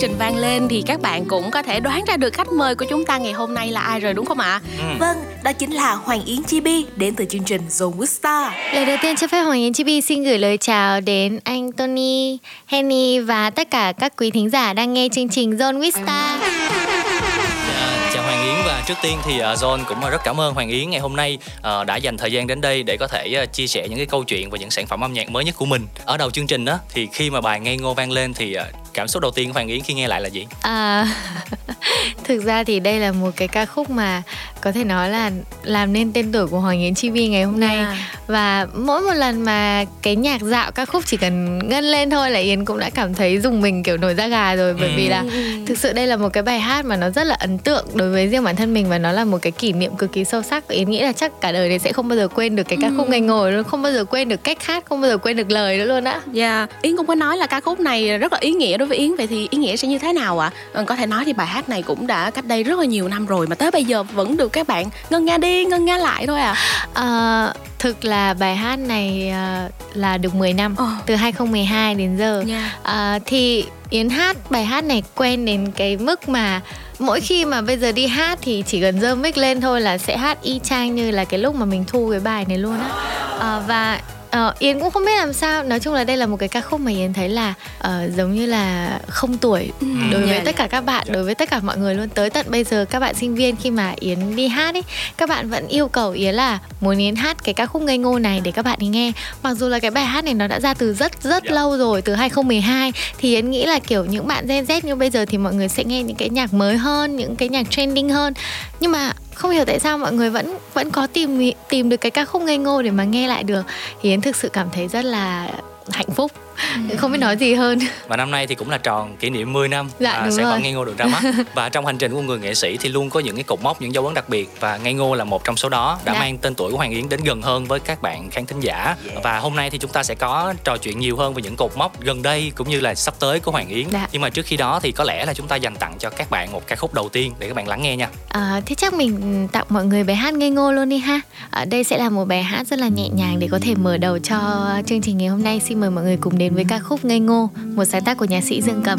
trình vang lên thì các bạn cũng có thể đoán ra được khách mời của chúng ta ngày hôm nay là ai rồi đúng không ạ? Ừ. Vâng, đó chính là Hoàng Yến Chibi đến từ chương trình Zone with Star. Lời đầu tiên cho phép Hoàng Yến Chibi xin gửi lời chào đến anh Tony, Henny và tất cả các quý thính giả đang nghe chương trình Zone with Star. Yến và trước tiên thì John cũng rất cảm ơn Hoàng Yến ngày hôm nay uh, đã dành thời gian đến đây để có thể uh, chia sẻ những cái câu chuyện và những sản phẩm âm nhạc mới nhất của mình. Ở đầu chương trình đó thì khi mà bài ngây ngô vang lên thì cảm xúc đầu tiên của Hoàng Yến khi nghe lại là gì? À, thực ra thì đây là một cái ca khúc mà có thể nói là làm nên tên tuổi của Hoàng Yến Vi ngày hôm nay yeah. và mỗi một lần mà cái nhạc dạo ca khúc chỉ cần ngân lên thôi là Yến cũng đã cảm thấy dùng mình kiểu nổi da gà rồi bởi ừ. vì là thực sự đây là một cái bài hát mà nó rất là ấn tượng đối với riêng bản thân mình và nó là một cái kỷ niệm cực kỳ sâu sắc Yến nghĩ là chắc cả đời này sẽ không bao giờ quên được cái ca khúc ừ. ngây ngồi luôn không bao giờ quên được cách hát không bao giờ quên được lời nữa luôn á. Dạ yeah. Yến cũng có nói là ca khúc này rất là ý nghĩa đối với Yến vậy thì ý nghĩa sẽ như thế nào ạ? À? Có thể nói thì bài hát này cũng đã cách đây rất là nhiều năm rồi mà tới bây giờ vẫn được các bạn ngân nga đi ngân nga lại thôi à. à thực là bài hát này uh, là được 10 năm oh. từ 2012 đến giờ. Yeah. Uh, thì Yến hát bài hát này quen đến cái mức mà mỗi khi mà bây giờ đi hát thì chỉ cần dơ mic lên thôi là sẽ hát y chang như là cái lúc mà mình thu cái bài này luôn á. Uh, và Ờ, Yến cũng không biết làm sao Nói chung là đây là một cái ca khúc mà Yến thấy là uh, Giống như là không tuổi ừ. Đối với yeah, tất cả các bạn Đối với tất cả mọi người luôn Tới tận bây giờ các bạn sinh viên Khi mà Yến đi hát ấy Các bạn vẫn yêu cầu Yến là Muốn Yến hát cái ca khúc ngây ngô này Để các bạn đi nghe Mặc dù là cái bài hát này nó đã ra từ rất rất yeah. Dạ. lâu rồi Từ 2012 Thì Yến nghĩ là kiểu những bạn Gen Z như bây giờ Thì mọi người sẽ nghe những cái nhạc mới hơn Những cái nhạc trending hơn Nhưng mà không hiểu tại sao mọi người vẫn vẫn có tìm tìm được cái ca khúc ngây ngô để mà nghe lại được Hiến thực sự cảm thấy rất là hạnh phúc không biết nói gì hơn. Và năm nay thì cũng là tròn kỷ niệm 10 năm dạ, à, sản phẩm ngây ngô được ra mắt. Và trong hành trình của người nghệ sĩ thì luôn có những cái cột mốc những dấu ấn đặc biệt. Và ngây ngô là một trong số đó. Đã dạ. mang tên tuổi của hoàng yến đến gần hơn với các bạn khán thính giả. Yeah. và hôm nay thì chúng ta sẽ có trò chuyện nhiều hơn về những cột mốc gần đây cũng như là sắp tới của hoàng yến. Dạ. nhưng mà trước khi đó thì có lẽ là chúng ta dành tặng cho các bạn một ca khúc đầu tiên để các bạn lắng nghe nha. À, thế chắc mình tặng mọi người bài hát ngây ngô luôn đi ha. À, đây sẽ là một bài hát rất là nhẹ nhàng để có thể mở đầu cho chương trình ngày hôm nay. Xin mời mọi người cùng đến với ca khúc ngây ngô, một sáng tác của nhạc sĩ dương cầm.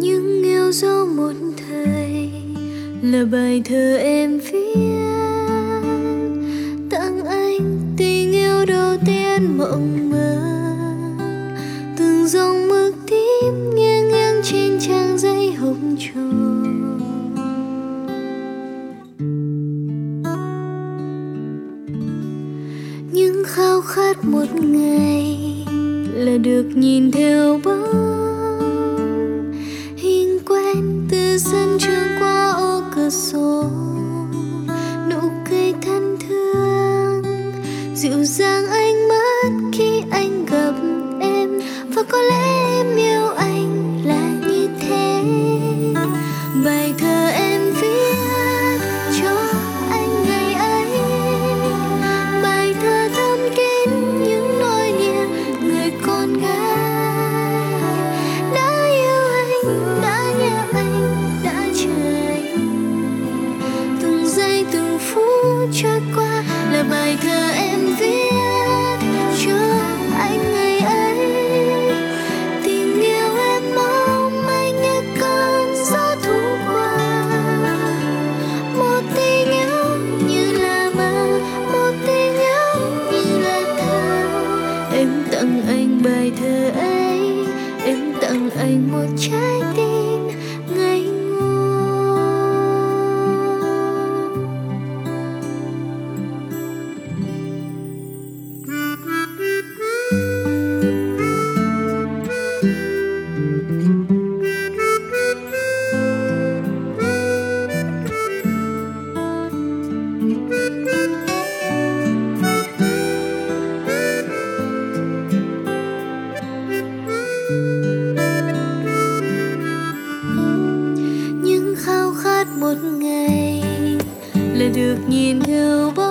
Những yêu dấu một thời là bài thơ em viết. Tặng anh tình yêu đầu tiên mộng một ngày là được nhìn theo bóng được nhìn theo bóng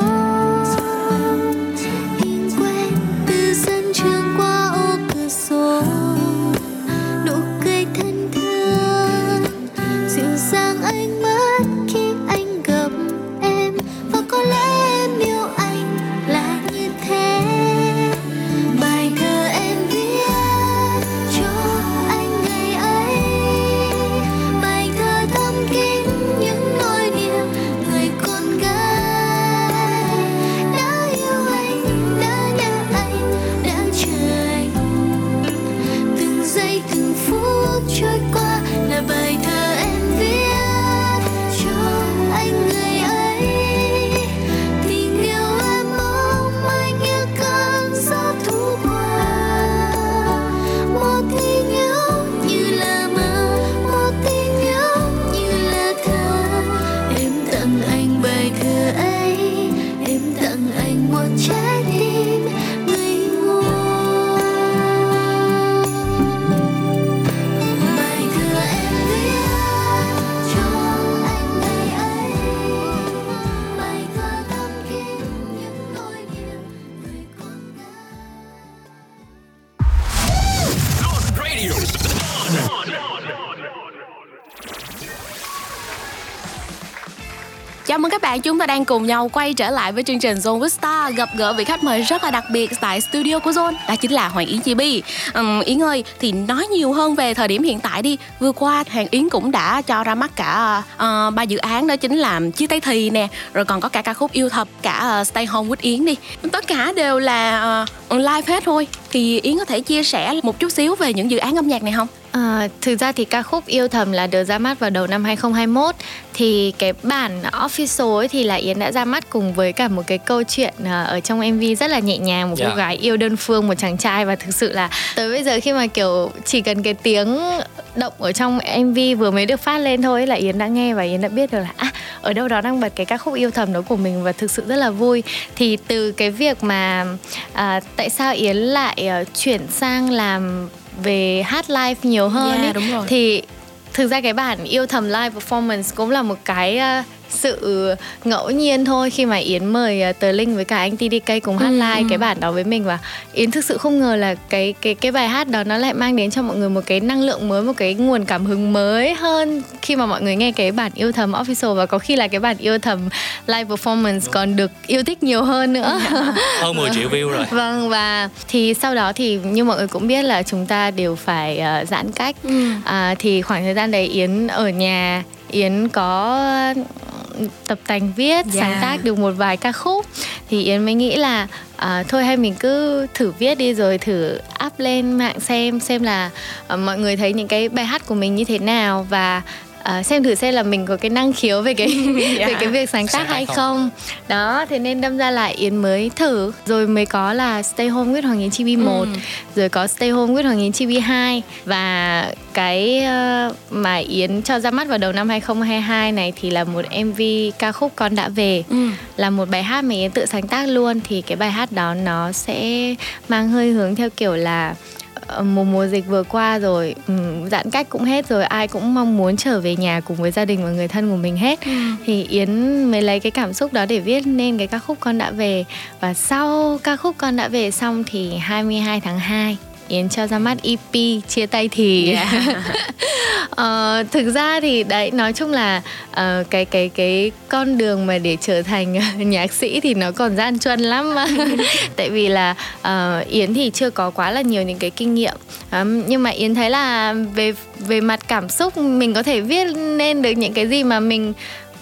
đang cùng nhau quay trở lại với chương trình Zone with Star gặp gỡ vị khách mời rất là đặc biệt tại studio của Zone, đó chính là Hoàng Yến Chibi. Uhm, Yến ơi, thì nói nhiều hơn về thời điểm hiện tại đi. Vừa qua Hoàng Yến cũng đã cho ra mắt cả uh, ba dự án đó chính là Chia tay thì nè, rồi còn có cả ca khúc yêu thập, cả uh, Stay Home with Yến đi. Tất cả đều là uh, live hết thôi. Thì Yến có thể chia sẻ một chút xíu về những dự án âm nhạc này không? À, thực ra thì ca khúc Yêu Thầm là được ra mắt vào đầu năm 2021 Thì cái bản official ấy thì là Yến đã ra mắt cùng với cả một cái câu chuyện à, ở trong MV rất là nhẹ nhàng Một yeah. cô dạ. gái yêu đơn phương một chàng trai Và thực sự là tới bây giờ khi mà kiểu chỉ cần cái tiếng động ở trong MV vừa mới được phát lên thôi là Yến đã nghe và Yến đã biết được là à, ở đâu đó đang bật cái ca khúc yêu thầm đó của mình và thực sự rất là vui thì từ cái việc mà à, tại sao Yến lại uh, chuyển sang làm về hát live nhiều hơn yeah, ý, đúng rồi. thì thực ra cái bản yêu thầm live performance cũng là một cái uh, sự ngẫu nhiên thôi khi mà Yến mời uh, Tờ Linh với cả anh TDK cùng hát ừ. live cái bản đó với mình và Yến thực sự không ngờ là cái cái cái bài hát đó nó lại mang đến cho mọi người một cái năng lượng mới một cái nguồn cảm hứng mới hơn khi mà mọi người nghe cái bản yêu thầm official và có khi là cái bản yêu thầm live performance còn được yêu thích nhiều hơn nữa. Hơn 10 triệu view rồi. Vâng và thì sau đó thì như mọi người cũng biết là chúng ta đều phải uh, giãn cách. Ừ. à, thì khoảng thời gian đấy Yến ở nhà Yến có tập tành viết yeah. sáng tác được một vài ca khúc thì Yến mới nghĩ là à, thôi hay mình cứ thử viết đi rồi thử up lên mạng xem xem là à, mọi người thấy những cái bài hát của mình như thế nào và uh, xem thử xem là mình có cái năng khiếu về cái yeah. về cái việc sáng tác hay không. không đó thế nên đâm ra lại yến mới thử rồi mới có là stay home with hoàng yến chibi một ừ. rồi có stay home with hoàng yến chibi hai và cái uh, mà yến cho ra mắt vào đầu năm 2022 này thì là một mv ca khúc con đã về ừ. là một bài hát mà yến tự sáng tác luôn thì cái bài hát đó nó sẽ mang hơi hướng theo kiểu là Ờ, một mùa dịch vừa qua rồi ừ, giãn cách cũng hết rồi ai cũng mong muốn trở về nhà cùng với gia đình và người thân của mình hết ừ. thì yến mới lấy cái cảm xúc đó để viết nên cái ca khúc con đã về và sau ca khúc con đã về xong thì 22 tháng 2 Yến cho ra mắt EP chia tay thì. Yeah. uh, thực ra thì đấy nói chung là uh, cái cái cái con đường mà để trở thành nhạc sĩ thì nó còn gian truân lắm. Tại vì là uh, Yến thì chưa có quá là nhiều những cái kinh nghiệm. Um, nhưng mà Yến thấy là về về mặt cảm xúc mình có thể viết nên được những cái gì mà mình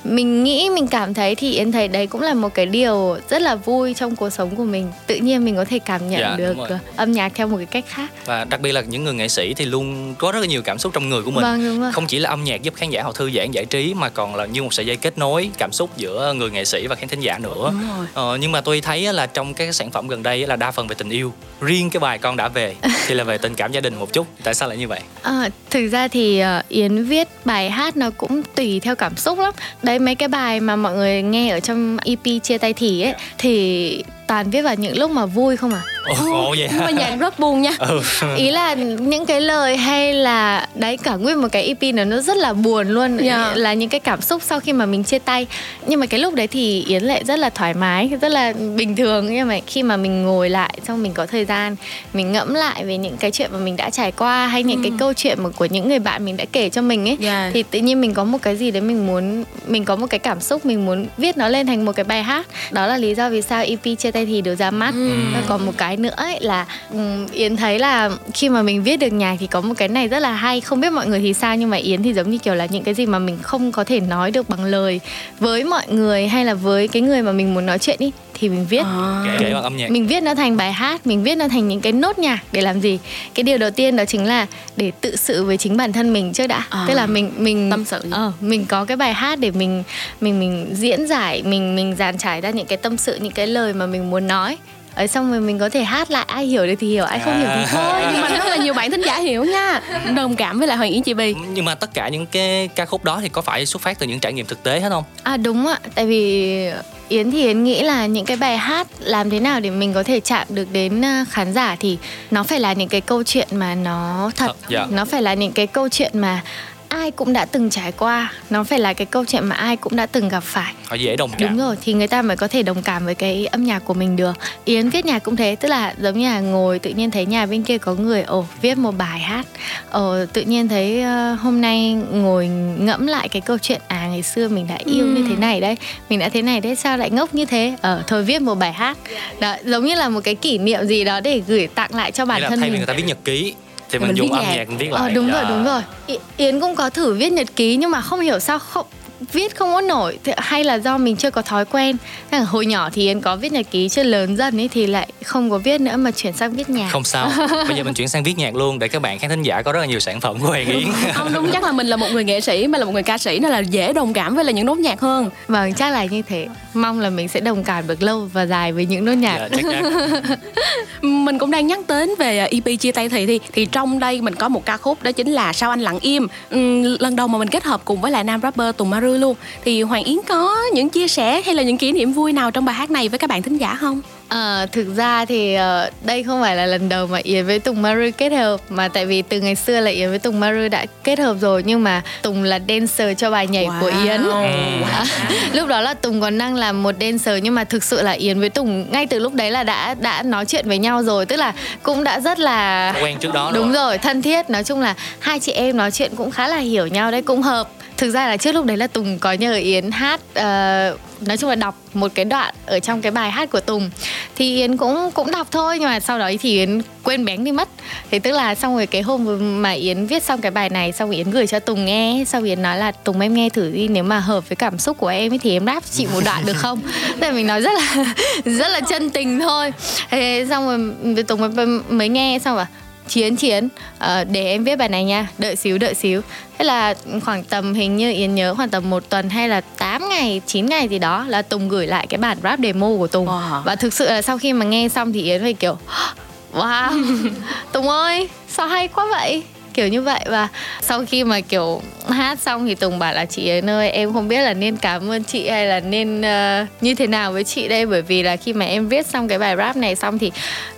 mình nghĩ mình cảm thấy thì yến thấy đấy cũng là một cái điều rất là vui trong cuộc sống của mình. Tự nhiên mình có thể cảm nhận dạ, được âm nhạc theo một cái cách khác. Và đặc biệt là những người nghệ sĩ thì luôn có rất là nhiều cảm xúc trong người của mình. Vâng, đúng rồi. không chỉ là âm nhạc giúp khán giả họ thư giãn giải trí mà còn là như một sợi dây kết nối cảm xúc giữa người nghệ sĩ và khán thính giả nữa. Ờ, nhưng mà tôi thấy là trong các sản phẩm gần đây là đa phần về tình yêu. Riêng cái bài con đã về thì là về tình cảm gia đình một chút. Tại sao lại như vậy? À, thực ra thì uh, yến viết bài hát nó cũng tùy theo cảm xúc lắm. Đấy mấy cái bài mà mọi người nghe ở trong EP chia tay thì ấy thì toàn viết vào những lúc mà vui không à Ồ, vậy nhưng mà nhạc rất buồn nha ừ. ý là những cái lời hay là đấy cả nguyên một cái EP này nó rất là buồn luôn yeah. Dạ. là những cái cảm xúc sau khi mà mình chia tay nhưng mà cái lúc đấy thì yến lệ rất là thoải mái rất là bình thường nhưng mà khi mà mình ngồi lại xong mình có thời gian mình ngẫm lại về những cái chuyện mà mình đã trải qua hay những ừ. cái câu chuyện mà của những người bạn mình đã kể cho mình ấy yeah. Dạ. thì tự nhiên mình có một cái gì đấy mình muốn mình có một cái cảm xúc mình muốn viết nó lên thành một cái bài hát. Đó là lý do vì sao EP chia tay thì được ra mắt. Ừ. còn một cái nữa ấy là um, yến thấy là khi mà mình viết được nhạc thì có một cái này rất là hay. Không biết mọi người thì sao nhưng mà yến thì giống như kiểu là những cái gì mà mình không có thể nói được bằng lời với mọi người hay là với cái người mà mình muốn nói chuyện ý thì mình viết. À. kể bằng âm nhạc. Mình viết nó thành bài hát mình viết nó thành những cái nốt nhạc để làm gì? Cái điều đầu tiên đó chính là để tự sự với chính bản thân mình trước đã. À. tức là mình mình tâm sự. ờ mình có cái bài hát để mình mình mình diễn giải mình mình dàn trải ra những cái tâm sự những cái lời mà mình muốn nói. Ở xong rồi mình có thể hát lại ai hiểu được thì hiểu ai không à. hiểu thì thôi. Nhưng mà rất là nhiều bạn thính giả hiểu nha. Đồng cảm với lại hoàng yến chị bì nhưng mà tất cả những cái ca khúc đó thì có phải xuất phát từ những trải nghiệm thực tế hết không? À đúng ạ. Tại vì Yến thì Yến nghĩ là những cái bài hát làm thế nào để mình có thể chạm được đến ờ, khán giả thì nó phải là những cái câu chuyện mà nó thật, thật yeah. nó phải là những cái câu chuyện mà ai cũng đã từng trải qua. Nó phải là cái câu chuyện mà ai cũng đã từng gặp phải. Họ dễ đồng cảm. Đúng rồi thì người ta mới có thể đồng cảm với cái âm nhạc của mình được. Yến viết nhạc cũng thế tức là giống như là ngồi tự nhiên thấy nhà bên kia có người ồ viết một bài hát. Ồ tự nhiên thấy uh, hôm nay ngồi ngẫm lại cái câu chuyện à ngày xưa mình đã yêu ừ. như thế này đấy mình đã thế này đấy sao lại ngốc như thế? Ờ thôi viết một bài hát. Đó giống như là một cái kỷ niệm gì đó để gửi tặng lại cho bản thân thay mình. vì người ta viết nhật ký thì mình, mình dùng âm nhạc. mình viết lại ờ, đúng rồi đúng rồi. Yến cũng có thử viết nhật ký nhưng mà không hiểu sao không viết không có nổi hay là do mình chưa có thói quen. Là hồi nhỏ thì Yến có viết nhật ký chưa lớn dần ấy thì lại không có viết nữa mà chuyển sang viết nhạc. Không sao. Bây giờ mình chuyển sang viết nhạc luôn để các bạn khán thính giả có rất là nhiều sản phẩm của Hoàng Yến. Không đúng chắc là mình là một người nghệ sĩ mà là một người ca sĩ nên là dễ đồng cảm với là những nốt nhạc hơn. Vâng chắc là như thế. Mong là mình sẽ đồng cảm được lâu và dài với những nốt nhạc. Dạ, mình cũng đang nhắc đến về EP chia tay thì thì thì trong đây mình có một ca khúc đó chính là sao anh lặng im. Ừ, lần đầu mà mình kết hợp cùng với lại nam rapper Tùng Maru luôn thì Hoàng Yến có những chia sẻ hay là những kỷ niệm vui nào trong bài hát này với các bạn thính giả không? À, thực ra thì uh, đây không phải là lần đầu mà Yến với Tùng Maru kết hợp mà tại vì từ ngày xưa là Yến với Tùng Maru đã kết hợp rồi nhưng mà Tùng là dancer cho bài nhảy wow. của Yến. Wow. lúc đó là Tùng còn đang làm một dancer nhưng mà thực sự là Yến với Tùng ngay từ lúc đấy là đã đã nói chuyện với nhau rồi, tức là cũng đã rất là quen trước đó đúng rồi, thân thiết. Nói chung là hai chị em nói chuyện cũng khá là hiểu nhau đấy, cũng hợp thực ra là trước lúc đấy là tùng có nhờ yến hát uh, nói chung là đọc một cái đoạn ở trong cái bài hát của tùng. Thì yến cũng cũng đọc thôi nhưng mà sau đó thì yến quên bén đi mất. Thế tức là xong rồi cái hôm mà yến viết xong cái bài này xong rồi yến gửi cho tùng nghe sau yến nói là tùng em nghe thử đi nếu mà hợp với cảm xúc của em ấy thì em rap chị một đoạn được không? Thế mình nói rất là rất là chân tình thôi. Thế xong rồi tùng mới, mới nghe xong rồi chiến chiến. Uh, để em viết bài này nha. Đợi xíu đợi xíu. Thế là khoảng tầm hình như yến nhớ khoảng tầm một tuần hay là 8 ngày 9 ngày gì đó là tùng gửi lại cái bản rap demo của tùng. Wow. và thực sự là sau khi mà nghe xong thì yến phải kiểu wow tùng ơi sao hay quá vậy? Kiểu như vậy. Và sau khi mà kiểu hát xong thì Tùng bảo là chị ấy ơi em không biết là nên cảm ơn chị hay là nên uh, như thế nào với chị đây. Bởi vì là khi mà em viết xong cái bài rap này xong thì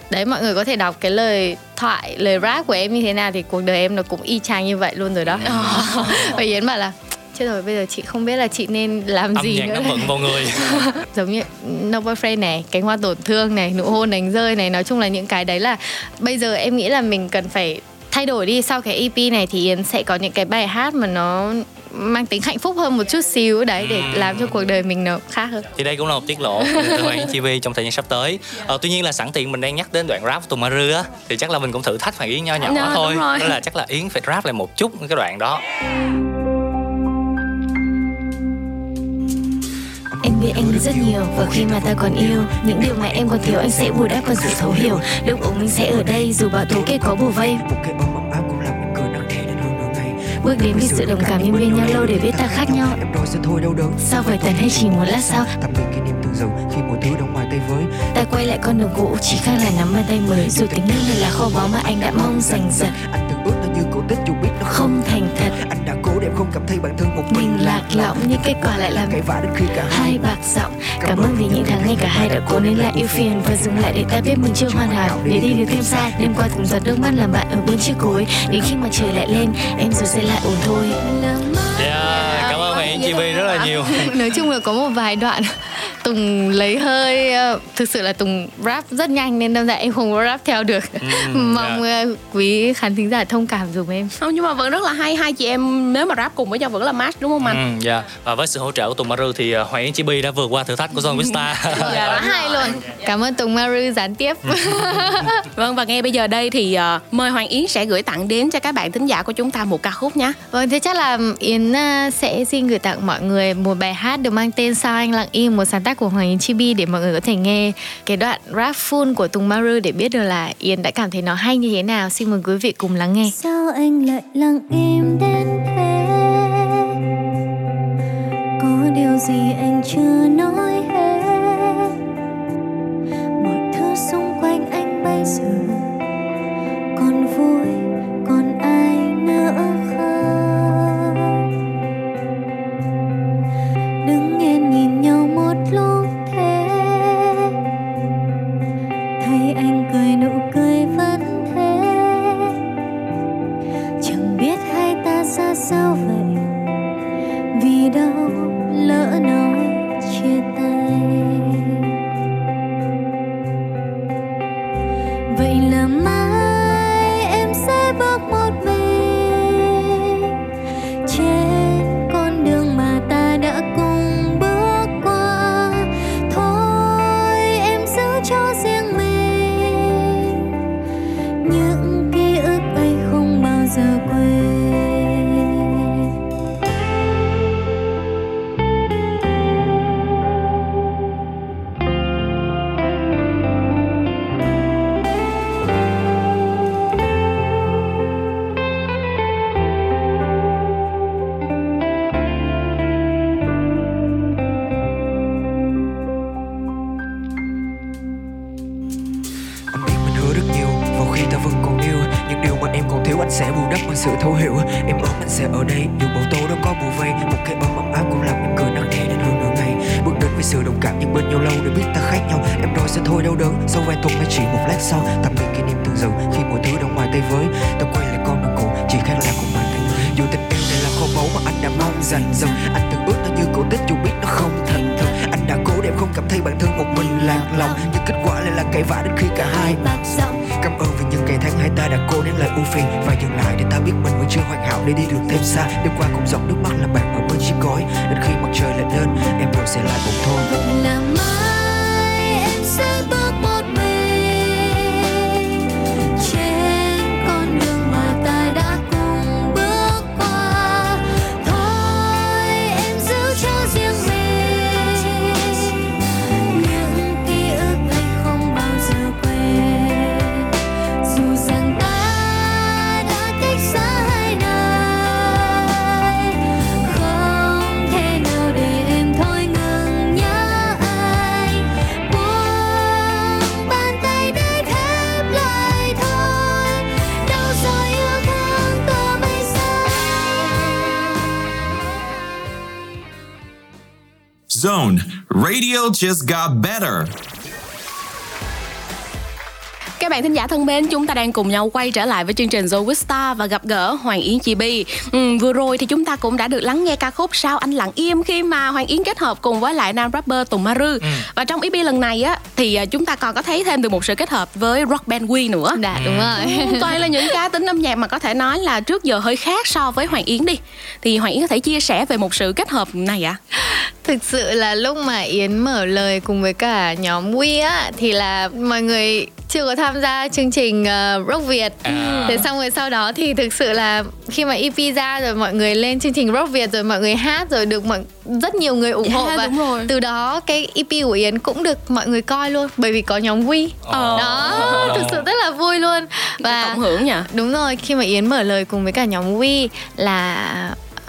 đấy mọi người có thể đọc cái lời thoại lời rap của em như thế nào thì cuộc đời em nó cũng y chang như vậy luôn rồi đó. Và yến bảo là chết rồi bây giờ chị không biết là chị nên làm Âm gì nhạc nữa. nó vận vào người. Giống như no boyfriend này cánh hoa tổn thương này nụ hôn đánh rơi này nói chung là những cái đấy là bây giờ em nghĩ là mình cần phải thay đổi đi. Sau cái EP này thì Yến sẽ có những cái bài hát mà nó mang tính hạnh phúc hơn một chút xíu đấy để làm cho cuộc đời mình nó khác hơn. Thì đây cũng là một tiết lộ từ Hoàng TV trong thời gian sắp tới. Ờ, tuy nhiên là sẵn tiện mình đang nhắc đến đoạn rap của Tùng Maru á thì chắc là mình cũng thử thách Hoàng Yến nho nhỏ no, thôi. đó là chắc là Yến phải rap lại một chút cái đoạn đó. Em biết anh rất nhiều và khi mà ta còn yêu Những điều mà em còn thiếu anh sẽ bù đắp bằng sự thấu hiểu. Lúc ống mình sẽ ở đây dù bao tố kết có bù vây Bước đến vì sự đồng cảm nhưng bên nhau lâu để biết ta khác nhau. Sao phải tần hay chỉ một lát sau Tạm biệt kỷ niệm từng giờ khi mọi thứ đang ngoài tay với. Ta quay lại con đường cũ chỉ khác là nắm bàn tay mới. Dù tình yêu này là kho báu mà anh đã mong giành giật. Anh từng ước nó như cổ tích dù biết nó không thành thật Cố để không cảm thấy bản thân một mình lạc lõng Nhưng kết quả lại là cãi vã đến khi cả hai bạc giọng Cảm ơn vì những tháng ngày cả hai đã cố nên lại yêu phiền Và dừng lại để ta biết mình chưa hoàn hảo. Để đi được thêm xa đêm qua từng giọt nước mắt làm bạn ở bên chiếc cối Đến khi mà trời lại lên em rồi sẽ lại ổn thôi. Yeah, cảm ơn bạn chị Vi rất là nhiều. Nói chung là có một vài đoạn Tùng lấy hơi ờ, thực sự là Tùng rap rất nhanh nên đâm ra em không có rap theo được. Ừ, mong yeah. Dạ. Ờ, quý khán thính giả thông cảm dùm em. Không nhưng mà vẫn rất là hay. Hai chị em nếu mà rap cùng với nhau vẫn là match đúng không anh? Ừ, dạ. Và với sự hỗ trợ của Tùng Maru thì ờ, Hoàng Yến Chi Bi đã vượt qua thử thách của Zone Vista dạ quá hay luôn. Cảm ơn Tùng Maru gián tiếp. Vâng và ngay bây giờ đây thì uh, mời Hoàng Yến sẽ gửi tặng đến cho các bạn thính giả của chúng ta một ca khúc nhé vâng thế chắc là Yến uh, sẽ xin gửi tặng mọi người một bài hát được mang tên sao anh lặng im một sáng tác của Hoàng Yến Chibi để mọi người có thể nghe cái đoạn rap full của Tùng Maru để biết được là Yến đã cảm thấy nó hay như thế nào. Xin mời quý vị cùng lắng nghe. Sao anh lại lặng im đến thế? Có điều gì anh chưa nói hết? Mọi thứ xung quanh anh bây giờ Zone. Radio just got better. Các bạn thính giả thân mến, chúng ta đang cùng nhau quay trở lại với chương trình Zoe Star và gặp gỡ Hoàng Yến Chi Bi. Ừ, vừa rồi thì chúng ta cũng đã được lắng nghe ca khúc Sao anh lặng im khi mà Hoàng Yến kết hợp cùng với lại nam rapper Tùng Ma Rư. Ừ. Và trong EP lần này á thì à, chúng ta còn có thấy thêm được một sự kết hợp với rock band Quy nữa. Dạ đúng rồi. Ừ, toàn là những cá tính âm nhạc mà có thể nói là trước giờ hơi khác so với Hoàng Yến đi. Thì Hoàng Yến có thể chia sẻ về một sự kết hợp này ạ? À? thực sự là lúc mà yến mở lời cùng với cả nhóm we á thì là mọi người chưa có tham gia chương trình uh, Rock Việt. À. Thế xong rồi sau đó thì thực sự là khi mà EP ra rồi mọi người lên chương trình Rock Việt rồi mọi người hát rồi được mọi rất nhiều người ủng hộ yeah, và từ đó cái EP của Yến cũng được mọi người coi luôn bởi vì có nhóm We. Oh. đó thực sự rất là vui luôn. Và cộng hưởng nhỉ? đúng rồi khi mà Yến mở lời cùng với cả nhóm We là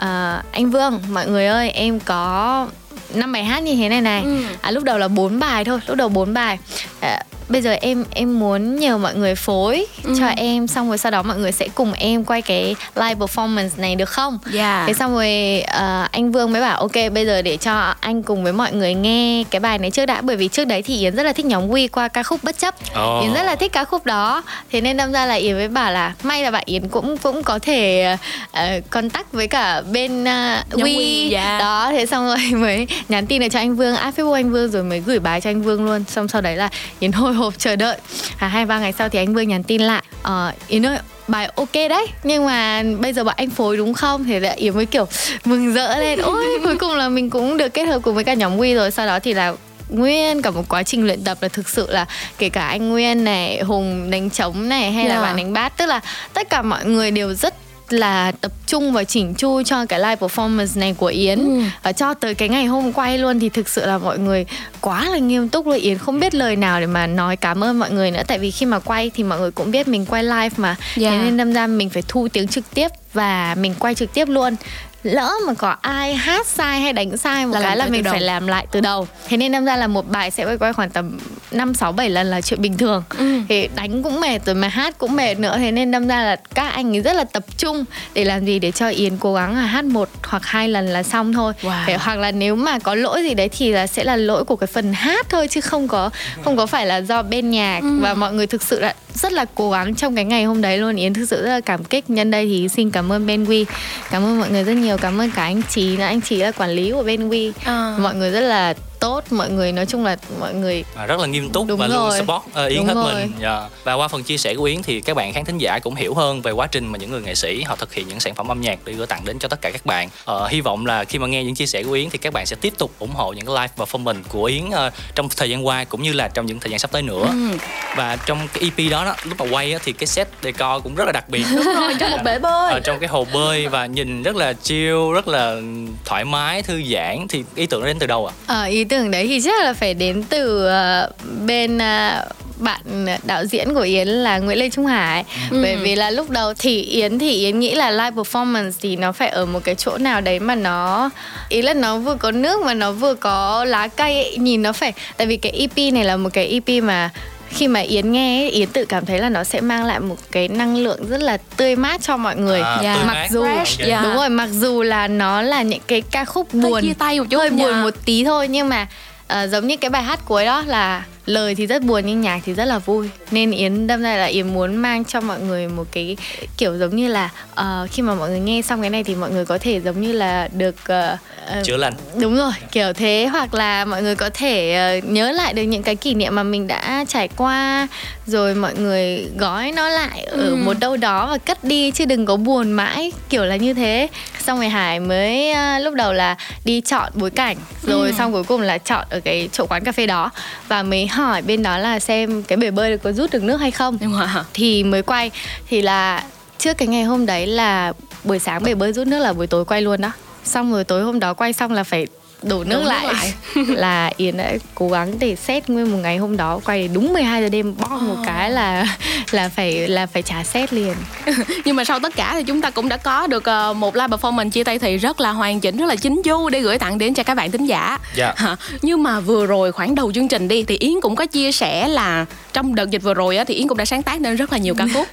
uh, anh Vương mọi người ơi em có năm bài hát như thế này này ừ. à lúc đầu là bốn bài thôi lúc đầu bốn bài à, bây giờ em em muốn nhờ mọi người phối ừ. cho em xong rồi sau đó mọi người sẽ cùng em quay cái live performance này được không? Yeah. Dạ. Thế xong rồi uh, anh Vương mới bảo ok bây giờ để cho anh cùng với mọi người nghe cái bài này trước đã bởi vì trước đấy thì Yến rất là thích nhóm Quy qua ca khúc bất chấp. Oh. Yến rất là thích ca khúc đó. Thế nên đâm ra là Yến mới bảo là may là bạn Yến cũng cũng có thể uh, contact với cả bên uh, Quy. Quy yeah. Dạ. Đó thế xong rồi mới nhắn tin được cho anh Vương, add Facebook anh Vương rồi mới gửi bài cho anh Vương luôn. Xong sau đấy là Yến hồi hộp chờ đợi. À, hai ba ngày sau thì anh Vương nhắn tin lại. Ờ Yến ơi bài ok đấy. Nhưng mà bây giờ bọn anh phối đúng không? Thì lại yến mới kiểu mừng rỡ lên. Ôi cuối cùng là mình cũng được kết hợp cùng với cả nhóm quy rồi. Sau đó thì là nguyên cả một quá trình luyện tập là thực sự là kể cả anh nguyên này hùng đánh trống này hay là dạ. bạn đánh bát. Tức là tất cả mọi người đều rất là tập trung và chỉnh chu cho cái live performance này của Yến. Ừ. và cho tới cái ngày hôm quay luôn thì thực sự là mọi người quá là nghiêm túc luôn. Yến không biết lời nào để mà nói cảm ơn mọi người nữa. Tại vì khi mà quay thì mọi người cũng biết mình quay live mà. Yeah. thế nên đâm ra mình phải thu tiếng trực tiếp và mình quay trực tiếp luôn lỡ mà có ai hát sai hay đánh sai một là cái là mình phải làm lại từ đầu thế nên đâm ra là một bài sẽ quay quay khoảng tầm năm sáu bảy lần là chuyện bình thường ừ. thì đánh cũng mệt rồi mà hát cũng mệt nữa thế nên đâm ra là các anh ấy rất là tập trung để làm gì để cho yến cố gắng là hát một hoặc hai lần là xong thôi wow. Để, hoặc là nếu mà có lỗi gì đấy thì là sẽ là lỗi của cái phần hát thôi chứ không có không có phải là do bên nhạc ừ. và mọi người thực sự là rất là cố gắng trong cái ngày hôm đấy luôn. Yến thực sự rất là cảm kích. Nhân đây thì xin cảm ơn ben quy. Cảm ơn mọi người rất nhiều. Cảm ơn cả anh chị nữa. Anh chị là quản lý của ben quy. À. mọi người rất là tốt mọi người nói chung là mọi người à, rất là nghiêm túc Đúng và rồi. luôn support uh, yến Đúng hết rồi. mình yeah. Dạ. và qua phần chia sẻ của yến thì các bạn khán thính giả cũng hiểu hơn về quá trình mà những người nghệ sĩ họ thực hiện những sản phẩm âm nhạc để gửi tặng đến cho tất cả các bạn uh, hy vọng là khi mà nghe những chia sẻ của yến thì các bạn sẽ tiếp tục ủng hộ những cái live performance của yến uh, trong thời gian qua cũng như là trong những thời gian sắp tới nữa ừ. và trong cái ep đó, đó lúc mà quay á, thì cái set decor cũng rất là đặc biệt đúng rồi trong một bể bơi ở trong cái hồ bơi và nhìn rất là chill rất là thoải mái thư giãn thì ý tưởng đến từ đâu ạ à? à, ý tưởng đấy thì chắc là phải đến từ uh, bên uh, bạn đạo diễn của Yến là Nguyễn Lê Trung Hải ừ. bởi vì là lúc đầu thì Yến thì Yến nghĩ là live performance thì nó phải ở một cái chỗ nào đấy mà nó ý là nó vừa có nước mà nó vừa có lá cây ấy. nhìn nó phải tại vì cái EP này là một cái EP mà khi mà Yến nghe Yến tự cảm thấy là nó sẽ mang lại một cái năng lượng rất là tươi mát cho mọi người. À, yeah. Mặc dù Fresh, yeah. đúng rồi, mặc dù là nó là những cái ca khúc buồn, hơi chia tay một chút, hơi buồn một tí thôi nhưng mà uh, giống như cái bài hát cuối đó là lời thì rất buồn nhưng nhạc thì rất là vui nên yến đâm ra là yến muốn mang cho mọi người một cái kiểu giống như là uh, khi mà mọi người nghe xong cái này thì mọi người có thể giống như là được uh, chữa lành đúng rồi kiểu thế hoặc là mọi người có thể uh, nhớ lại được những cái kỷ niệm mà mình đã trải qua rồi mọi người gói nó lại ở ừ. một đâu đó và cất đi chứ đừng có buồn mãi kiểu là như thế xong rồi hải mới uh, lúc đầu là đi chọn bối cảnh rồi ừ. xong cuối cùng là chọn ở cái chỗ quán cà phê đó và mới hỏi bên đó là xem cái bể bơi có rút được nước hay không. Wow. thì mới quay. Thì là trước cái ngày hôm đấy là buổi sáng bể bơi rút nước là buổi tối quay luôn đó xong rồi tối hôm đó quay xong là phải đổ nước, đổ lại, nước lại. là Yến đã cố gắng để xét nguyên một ngày hôm đó quay đúng 12 giờ đêm bom oh. một cái là là phải là phải trả xét liền nhưng mà sau tất cả thì chúng ta cũng đã có được uh, một live performance chia tay thì rất là hoàn chỉnh rất là chính chu để gửi tặng đến cho các bạn thính giả yeah. Dạ. nhưng mà vừa rồi khoảng đầu chương trình đi thì Yến cũng có chia sẻ là trong đợt dịch vừa rồi á, thì Yến cũng đã sáng tác nên rất là nhiều ca khúc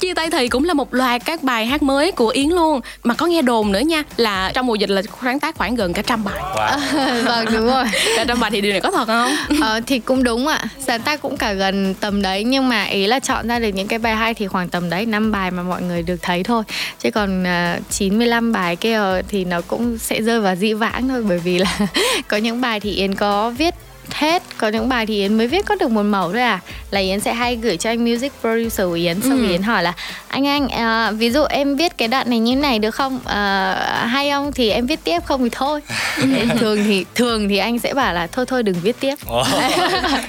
chia tay thì cũng là một loạt các bài hát mới của Yến luôn mà có nghe đồn nữa nha là trong mùa dịch là sáng tác khoảng gần cả trăm bài wow. vâng đúng rồi. Cả trăm bài thì điều này có thật không? Ờ, thì cũng đúng ạ. Sáng tác cũng cả gần tầm đấy nhưng mà ý là chọn ra được những cái bài hay thì khoảng tầm đấy năm bài mà mọi người được thấy thôi. Chứ còn uh, à, 95 bài kia thì nó cũng sẽ rơi vào dĩ vãng thôi bởi vì là có những bài thì Yến có viết hết. Có những bài thì yến mới viết có được một mẫu thôi à. Là yến sẽ hay gửi cho anh music producer của yến xong ừ. yến hỏi là anh anh à, ví dụ em viết cái đoạn này như này được không? À, hay không? Thì em viết tiếp không thì thôi. Thường thì thường thì anh sẽ bảo là thôi thôi đừng viết tiếp. Oh.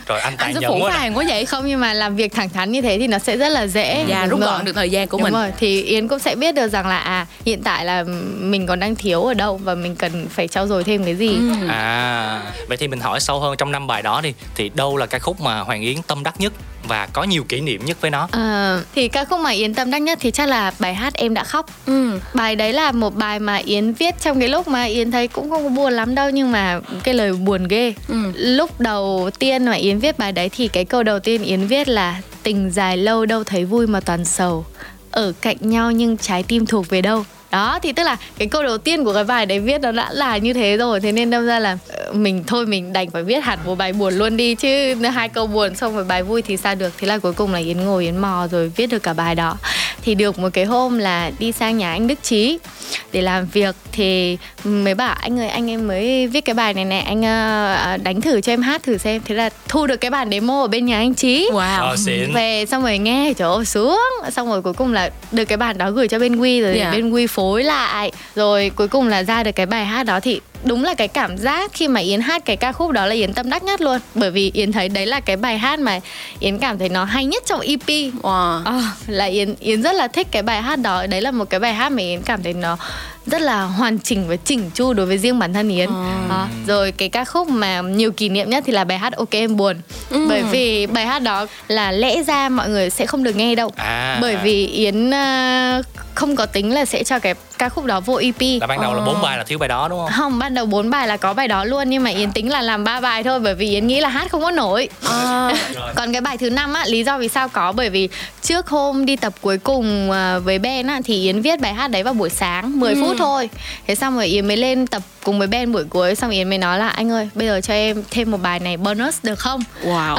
rồi anh tài nhẫn quá quá vậy. Không nhưng mà làm việc thẳng thắn như thế thì nó sẽ rất là dễ. Và rút gọn được thời gian của Đúng mình. rồi. thì yến cũng sẽ biết được rằng là à hiện tại là mình còn đang thiếu ở đâu và mình cần phải trau dồi thêm cái gì. Ừ. à vậy thì mình hỏi sâu hơn trong năm bài đó đi thì đâu là ca khúc mà hoàng yến tâm đắc nhất và có nhiều kỷ niệm nhất với nó? À, thì ca khúc mà yến tâm đắc nhất thì chắc là bài hát em đã khóc. Ừ. bài đấy là một bài mà yến viết trong cái lúc mà yến thấy cũng không có buồn lắm đâu nhưng mà cái lời buồn ghê. Ừ. lúc đầu tiên mà yến viết bài đấy thì cái câu đầu tiên yến viết là tình dài lâu đâu thấy vui mà toàn sầu. Ở cạnh nhau nhưng trái tim thuộc về đâu đó thì tức là cái câu đầu tiên của cái bài đấy viết nó đã là như thế rồi. Thế nên đâm ra là ờ, mình thôi mình đành phải viết hẳn một bài buồn luôn đi chứ hai câu buồn xong rồi bài vui thì sao được. Thế là cuối cùng là yến ngồi yến mò rồi viết được cả bài đó. Thì được một cái hôm là đi sang nhà anh đức trí để làm việc. Thì mới bảo anh ơi anh em mới viết cái bài này này anh uh, đánh thử cho em hát thử xem. Thế là thu được cái bản demo ở bên nhà anh trí. Wow. Oh, về xong rồi nghe ơi xuống. Xong rồi cuối cùng là được cái bản đó gửi cho bên quy rồi yeah. bên quy phối lại rồi cuối cùng là ra được cái bài hát đó thì đúng là cái cảm giác khi mà Yến hát cái ca khúc đó là Yến tâm đắc nhất luôn bởi vì Yến thấy đấy là cái bài hát mà Yến cảm thấy nó hay nhất trong EP wow. à, là Yến Yến rất là thích cái bài hát đó đấy là một cái bài hát mà Yến cảm thấy nó rất là hoàn chỉnh và chỉnh chu đối với riêng bản thân Yến à. À, rồi cái ca khúc mà nhiều kỷ niệm nhất thì là bài hát Ok em buồn ừ. bởi vì bài hát đó là lẽ ra mọi người sẽ không được nghe đâu à. bởi vì Yến uh, không có tính là sẽ cho cái ca khúc đó vô EP là ban đầu là bốn bài là thiếu bài đó đúng không? Không ban đầu bốn bài là có bài đó luôn nhưng mà Yến tính là làm ba bài thôi bởi vì Yến nghĩ là hát không có nổi. À. còn cái bài thứ năm á lý do vì sao có bởi vì trước hôm đi tập cuối cùng à, với Ben á thì Yến viết bài hát đấy vào buổi sáng 10 ừ. phút thôi. Thế xong rồi Yến mới lên tập cùng với Ben buổi cuối xong Yến mới nói là anh ơi bây giờ cho em thêm một bài này bonus được không? Wow.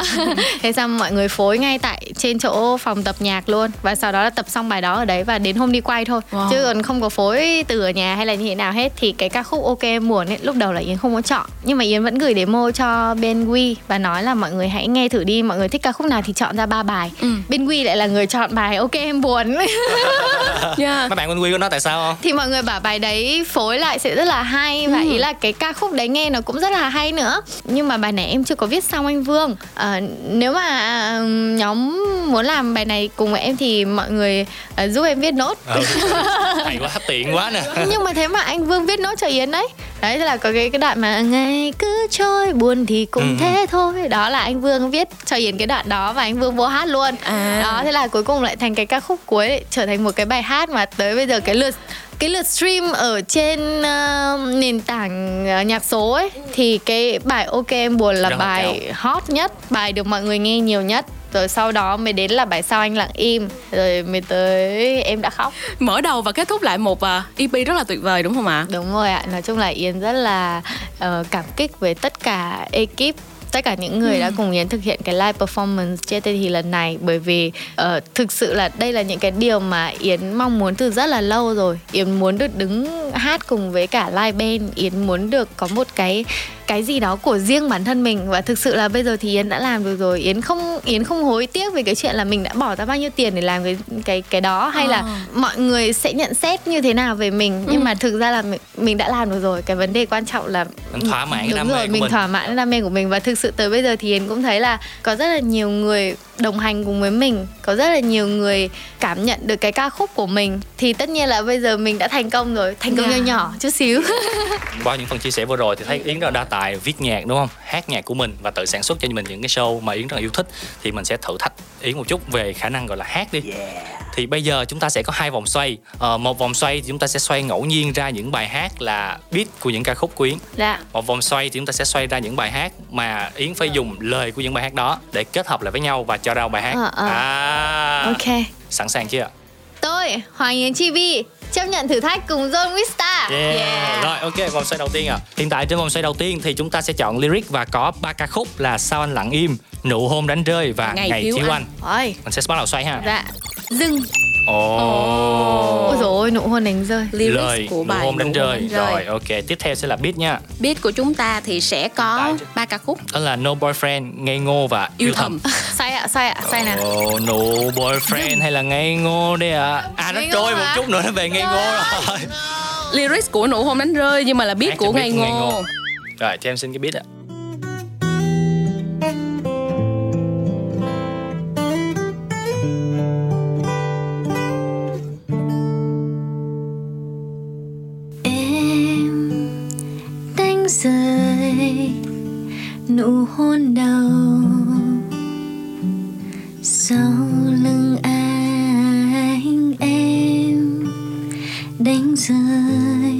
Thế xong mọi người phối ngay tại trên chỗ phòng tập nhạc luôn và sau đó là tập xong bài đó ở đấy và đến hôm đi quay thôi. Wow. chứ còn không có phối từ ở nhà hay là như thế nào hết thì cái ca khúc ok em buồn ấy lúc đầu là Yến không có chọn. Nhưng mà Yến vẫn gửi demo cho Ben Wee và nói là mọi người hãy nghe thử đi mọi người thích ca khúc nào thì chọn ra ba bài. Ừ. Ben Wee lại là người chọn bài ok em buồn yeah. mấy bạn Ben Wee có nói tại sao không? Thì mọi người bảo bài đấy phối lại sẽ rất là hay và ừ. ý là cái ca khúc đấy nghe nó cũng rất là hay nữa. Nhưng mà bài này em chưa có viết xong anh Vương. À, nếu mà nhóm muốn làm bài này cùng với em thì mọi người uh, giúp em viết nốt ừ. hay quá tiện quá nè nhưng mà thế mà anh Vương viết nốt cho Yến đấy đấy là có cái cái đoạn mà ngày cứ trôi buồn thì cũng ừ. thế thôi đó là anh Vương viết cho Yến cái đoạn đó và anh Vương vô hát luôn à. đó thế là cuối cùng lại thành cái ca khúc cuối trở thành một cái bài hát mà tới bây giờ cái lượt cái lượt stream ở trên uh, nền tảng uh, nhạc số ấy thì cái bài ok em buồn là Rất bài hot nhất bài được mọi người nghe nhiều nhất rồi sau đó mới đến là bài sao anh lặng im. Rồi mới tới em đã khóc. Mở đầu và kết thúc lại một uh, EP rất là tuyệt vời đúng không ạ? Đúng rồi ạ. Nói chung là Yến rất là uh, cảm kích với tất cả ekip tất cả những người ừ. đã cùng Yến thực hiện cái live performance trên thì lần này. Bởi vì uh, thực sự là đây là những cái điều mà Yến mong muốn từ rất là lâu rồi. Yến muốn được đứng hát cùng với cả live band. Yến muốn được có một cái cái gì đó của riêng bản thân mình. Và thực sự là bây giờ thì Yến đã làm được rồi. Yến không Yến không hối tiếc về cái chuyện là mình đã bỏ ra bao nhiêu tiền để làm cái cái cái đó hay à. là mọi người sẽ nhận xét như thế nào về mình. Nhưng ừ. mà thực ra là mình, mình đã làm được rồi. Cái vấn đề quan trọng là mình thỏa mãn đúng đam rồi mê mình thỏa mãn đam mê của mình. Và thực sự tới bây giờ thì Yến cũng thấy là có rất là nhiều người đồng hành cùng với mình có rất là nhiều người cảm nhận được cái ca khúc của mình thì tất nhiên là bây giờ mình đã thành công rồi thành công yeah. nhỏ nhỏ chút xíu qua những phần chia sẻ vừa rồi thì thấy yến rất là đa tài viết nhạc đúng không hát nhạc của mình và tự sản xuất cho mình những cái show mà yến rất là yêu thích thì mình sẽ thử thách yến một chút về khả năng gọi là hát đi yeah. thì bây giờ chúng ta sẽ có hai vòng xoay à, một vòng xoay thì chúng ta sẽ xoay ngẫu nhiên ra những bài hát là beat của những ca khúc của yến dạ. một vòng xoay thì chúng ta sẽ xoay ra những bài hát mà yến phải dùng lời của những bài hát đó để kết hợp lại với nhau và cho ra bài hát à, à. à. ok sẵn sàng chưa tôi hoàng yến chi vi chấp nhận thử thách cùng John Wista. Yeah. yeah. Rồi ok, vòng xoay đầu tiên à. Hiện tại trên vòng xoay đầu tiên thì chúng ta sẽ chọn lyric và có ba ca khúc là Sao anh lặng im, Nụ hôn đánh rơi và Ngày, Ngày thiếu, thiếu anh. anh. Mình sẽ bắt đầu xoay ha. Dạ. Dừng. Ồ. Oh. Ôi rồi nụ hôn đánh rơi. Lyrics Lời, của bài nụ hôn đánh rơi. Đánh rơi. Rồi ok, tiếp theo sẽ là beat nha. Beat của chúng ta thì sẽ có ba ca khúc. Đó là No Boyfriend, Ngây ngô và Yêu, thầm. sai ạ, sai ạ, sai nè. Oh, no Boyfriend hay là Ngây ngô đây ạ? À, à nó trôi một chút nữa nó về Ngây ngô rồi. Lyrics của nụ hôn đánh rơi nhưng mà là beat của Ngây ngô. Rồi, cho em xin cái beat ạ. rơi hôn đầu. Sau lưng anh em đánh rơi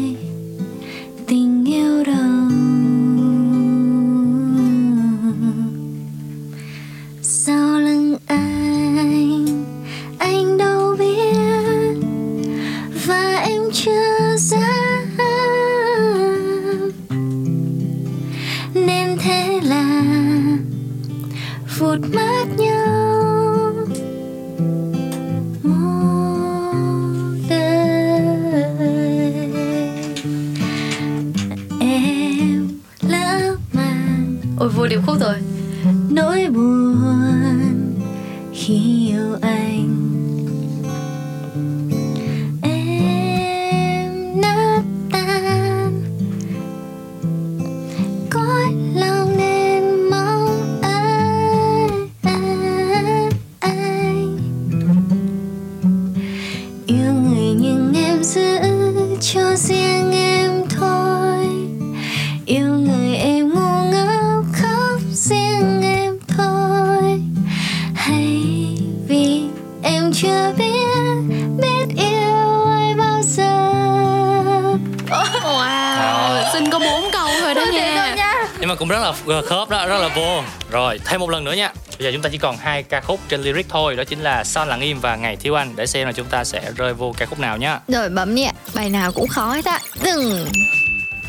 rồi thêm một lần nữa nha. Bây giờ chúng ta chỉ còn hai ca khúc trên lyric thôi đó chính là sao lặng im và ngày thiếu anh. Để xem là chúng ta sẽ rơi vô ca khúc nào nhá rồi bấm nhẹ bài nào cũng khó hết á. Dừng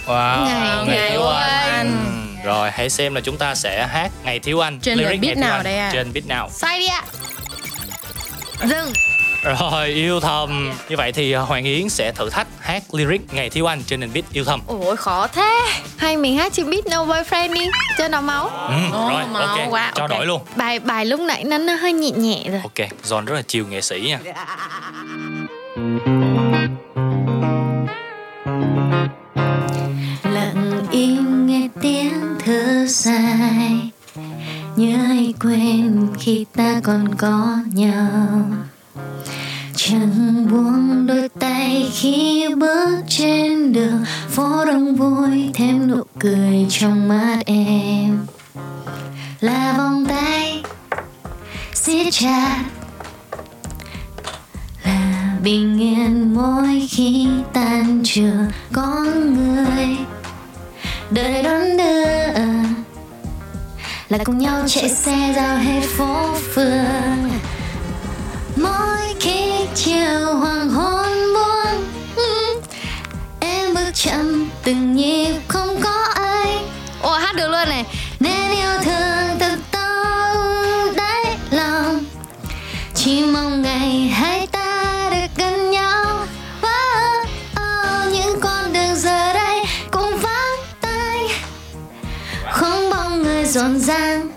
wow ngày, ngày thiếu anh, anh. rồi hãy xem là chúng ta sẽ hát ngày thiếu anh trên lyric beat nào đây à? trên beat nào? Sai đi ạ. Dừng. Rồi yêu thầm. Như vậy thì Hoàng Yến sẽ thử thách hát lyric Ngày thiếu anh trên nền beat yêu thầm. Ôi khó thế. Hay mình hát trên beat No Boyfriend đi Cho nó máu. Ừ, oh, Rồi máu. ok. Quá, Cho okay. đổi luôn. Bài bài lúc nãy nó, nó hơi nhẹ nhẹ rồi. Ok John rất là chiều nghệ sĩ nha. Lặng im nghe tiếng thở dài Nhớ hay quên khi ta còn có nhau. Chẳng buông đôi khi bước trên đường, phố đông vui, thêm nụ cười trong mắt em. Là vòng tay, siết chặt. Là bình yên mỗi khi tan trường, có người đợi đón đưa. Là cùng nhau chạy xe giao hết phố phường. Mỗi khi chiều hoàng hôn chẳng từng nhịp không có ai. Ồ hát được luôn này. Nên yêu thương từ tao đáy lòng. Chỉ mong ngày hai ta được gần nhau. Oh, oh, những con đường giờ đây cũng vắng tay. Không bóng người rộn ràng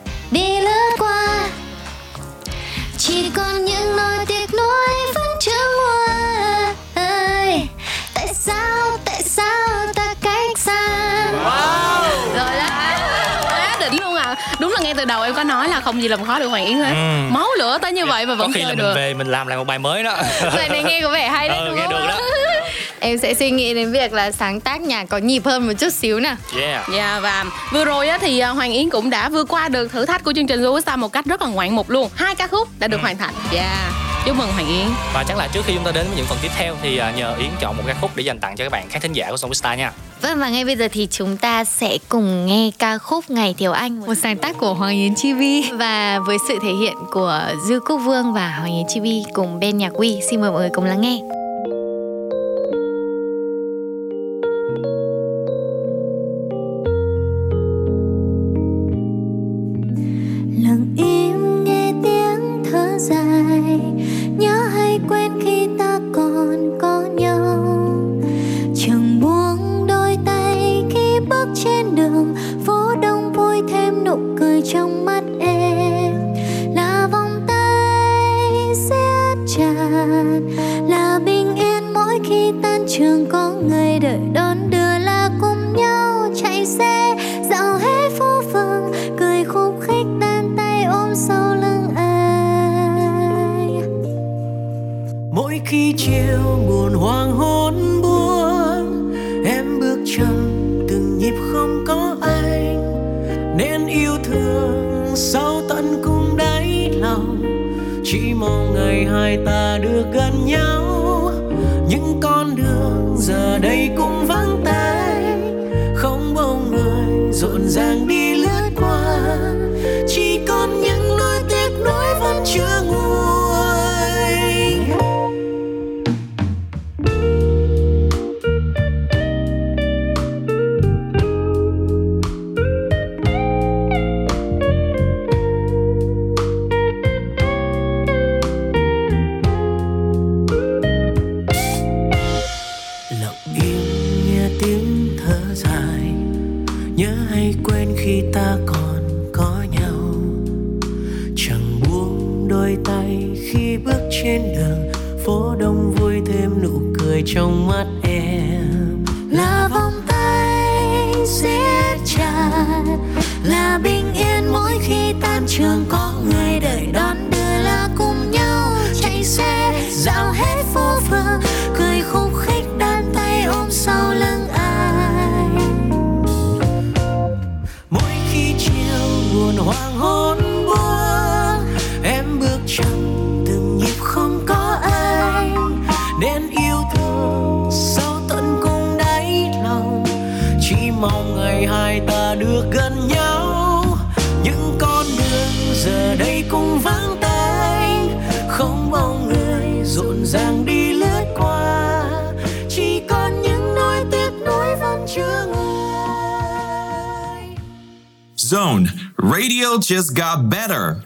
từ đầu em có nói là không gì làm khó được hoàng yến hết ừ. máu lửa tới như vậy mà vẫn có khi là được. mình về mình làm lại một bài mới đó bài này nghe có vẻ hay đấy ừ, đúng nghe không được đó em sẽ suy nghĩ đến việc là sáng tác nhạc có nhịp hơn một chút xíu nè. Yeah. Yeah và vừa rồi á thì à, Hoàng Yến cũng đã vượt qua được thử thách của chương trình Superstar một cách rất là ngoạn mục luôn. Hai ca khúc đã được ừ. hoàn thành. Yeah. Chúc mừng Hoàng Yến. Và chắc là trước khi chúng ta đến với những phần tiếp theo thì à, nhờ Yến chọn một ca khúc để dành tặng cho các bạn khán thính giả của Superstar nha. Vâng và ngay bây giờ thì chúng ta sẽ cùng nghe ca khúc Ngày Thiếu Anh Một sáng tác của Hoàng Yến Chi Vi Và với sự thể hiện của Dư Cúc Vương và Hoàng Yến Chi Vi cùng bên nhạc Quy Xin mời mọi người cùng lắng nghe trên đường, phố đông vui thêm nụ cười trong mắt em. Là vòng tay siết chặt, là bình yên mỗi khi tan trường, có người đợi đón đưa là cùng nhau chạy xe dạo hết phố phường, cười khúc khích đan tay ôm sau lưng. Zone. Radio just got better.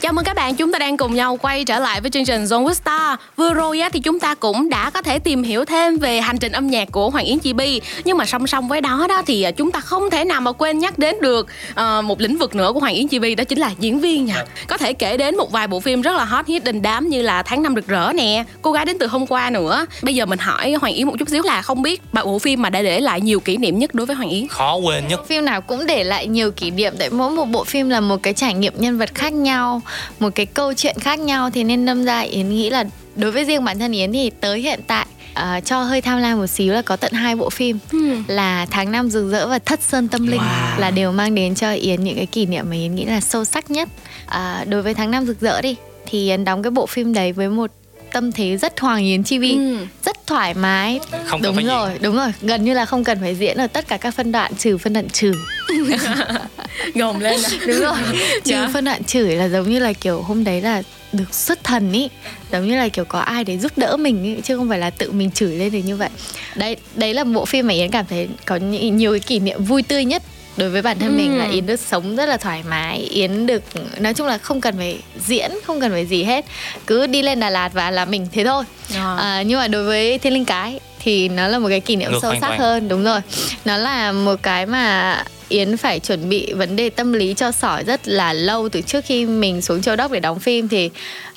Chào mừng bạn, chúng ta đang cùng nhau quay trở lại với chương trình Zone with Star. Vừa rồi á, thì chúng ta cũng đã có thể tìm hiểu thêm về hành trình âm nhạc của Hoàng Yến Chibi. Nhưng mà song song với đó đó thì à, chúng ta không thể nào mà quên nhắc đến được uh, một lĩnh vực nữa của Hoàng Yến Chibi đó chính là diễn viên nha. Có thể kể đến một vài bộ phim rất là hot hit đình đám như là Tháng năm rực rỡ nè, Cô gái đến từ hôm qua nữa. Bây giờ mình hỏi Hoàng Yến một chút xíu là không biết bộ phim mà đã để lại nhiều kỷ niệm nhất đối với Hoàng Yến. Khó quên nhất. Phim nào cũng để lại nhiều kỷ niệm tại mỗi một bộ phim là một cái trải nghiệm nhân vật khác nhau một cái câu chuyện khác nhau thì nên đâm ra yến nghĩ là đối với riêng bản thân yến thì tới hiện tại uh, cho hơi tham lam một xíu là có tận hai bộ phim ừ. là tháng năm rực rỡ và thất sơn tâm linh wow. là đều mang đến cho yến những cái kỷ niệm mà yến nghĩ là sâu sắc nhất uh, đối với tháng năm rực rỡ đi thì yến đóng cái bộ phim đấy với một tâm thế rất hoàng yến chi vi ừ. rất thoải mái. Không đúng rồi diễn. đúng rồi. Gần như là không cần phải diễn ở tất cả các phân đoạn trừ phân đoạn trừ gồng lên đúng rồi. Trừ yeah. phân đoạn chửi là giống như là kiểu hôm đấy là được xuất thần ý. Giống như là kiểu có ai để giúp đỡ mình ý, chứ không phải là tự mình chửi lên thì như vậy. Đấy đấy là bộ phim mà yến cảm thấy có nhiều cái kỷ niệm vui tươi nhất đối với bản thân ừ. mình là ừ. yến được sống rất là thoải mái yến được nói chung là không cần phải diễn không cần phải gì hết cứ đi lên đà lạt và là mình thế thôi à. À, nhưng mà đối với thiên linh cái thì nó là một cái kỷ niệm Ngược sâu sắc hơn đúng rồi nó là một cái mà Yến phải chuẩn bị vấn đề tâm lý cho sỏi rất là lâu từ trước khi mình xuống châu đốc để đóng phim thì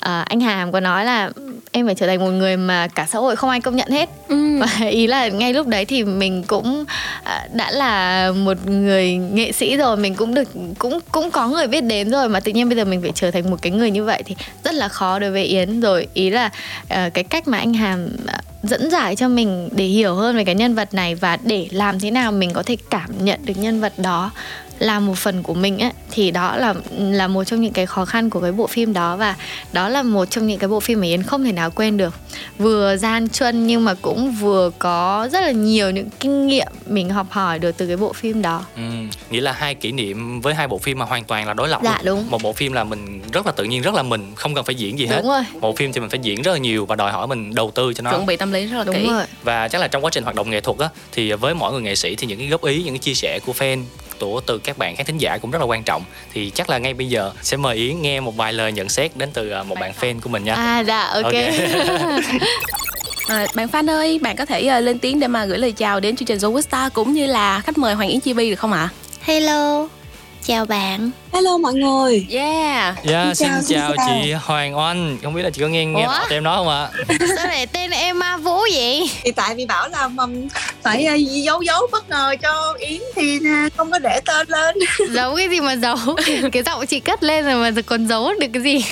uh, anh Hàm có nói là em phải trở thành một người mà cả xã hội không ai công nhận hết. Ừ. và ý là ngay lúc đấy thì mình cũng uh, đã là một người nghệ sĩ rồi mình cũng được cũng cũng có người biết đến rồi mà tự nhiên bây giờ mình phải trở thành một cái người như vậy thì rất là khó đối với Yến. Rồi ý là uh, cái cách mà anh Hàm dẫn giải cho mình để hiểu hơn về cái nhân vật này và để làm thế nào mình có thể cảm nhận được nhân vật đó là một phần của mình ấy thì đó là là một trong những cái khó khăn của cái bộ phim đó và đó là một trong những cái bộ phim mà Yến không thể nào quên được. Vừa gian truân nhưng mà cũng vừa có rất là nhiều những kinh nghiệm mình học hỏi được từ cái bộ phim đó. Ừ, nghĩa là hai kỷ niệm với hai bộ phim mà hoàn toàn là đối lập dạ đúng. Một bộ phim là mình rất là tự nhiên rất là mình không cần phải diễn gì hết. đúng rồi. một phim thì mình phải diễn rất là nhiều và đòi hỏi mình đầu tư cho nó. Chuẩn bị tâm lý rất là đúng kỹ. rồi. và chắc là trong quá trình hoạt động nghệ thuật á thì với mỗi người nghệ sĩ thì những cái góp ý những cái chia sẻ của fan của từ các bạn khán thính giả cũng rất là quan trọng thì chắc là ngay bây giờ sẽ mời Yến nghe một vài lời nhận xét đến từ à, một bạn fan của mình nha à dạ ok, okay. À, bạn fan ơi, bạn có thể uh, lên tiếng để mà gửi lời chào đến chương trình Zoe Star cũng như là khách mời Hoàng Yến Chi Bi được không ạ? Hello, chào bạn Hello mọi người. Yeah. Yeah, xin, chào, xin chào, chào. Chị Hoàng Oanh. Không biết là chị có nghe nghe tên em nói không ạ? Sao lại tên em Ma Vũ vậy? Thì tại vì bảo là phải uh, giấu giấu bất ngờ cho Yến thì uh, không có để tên lên. Giấu cái gì mà giấu? Cái giọng chị cất lên rồi mà còn giấu được cái gì?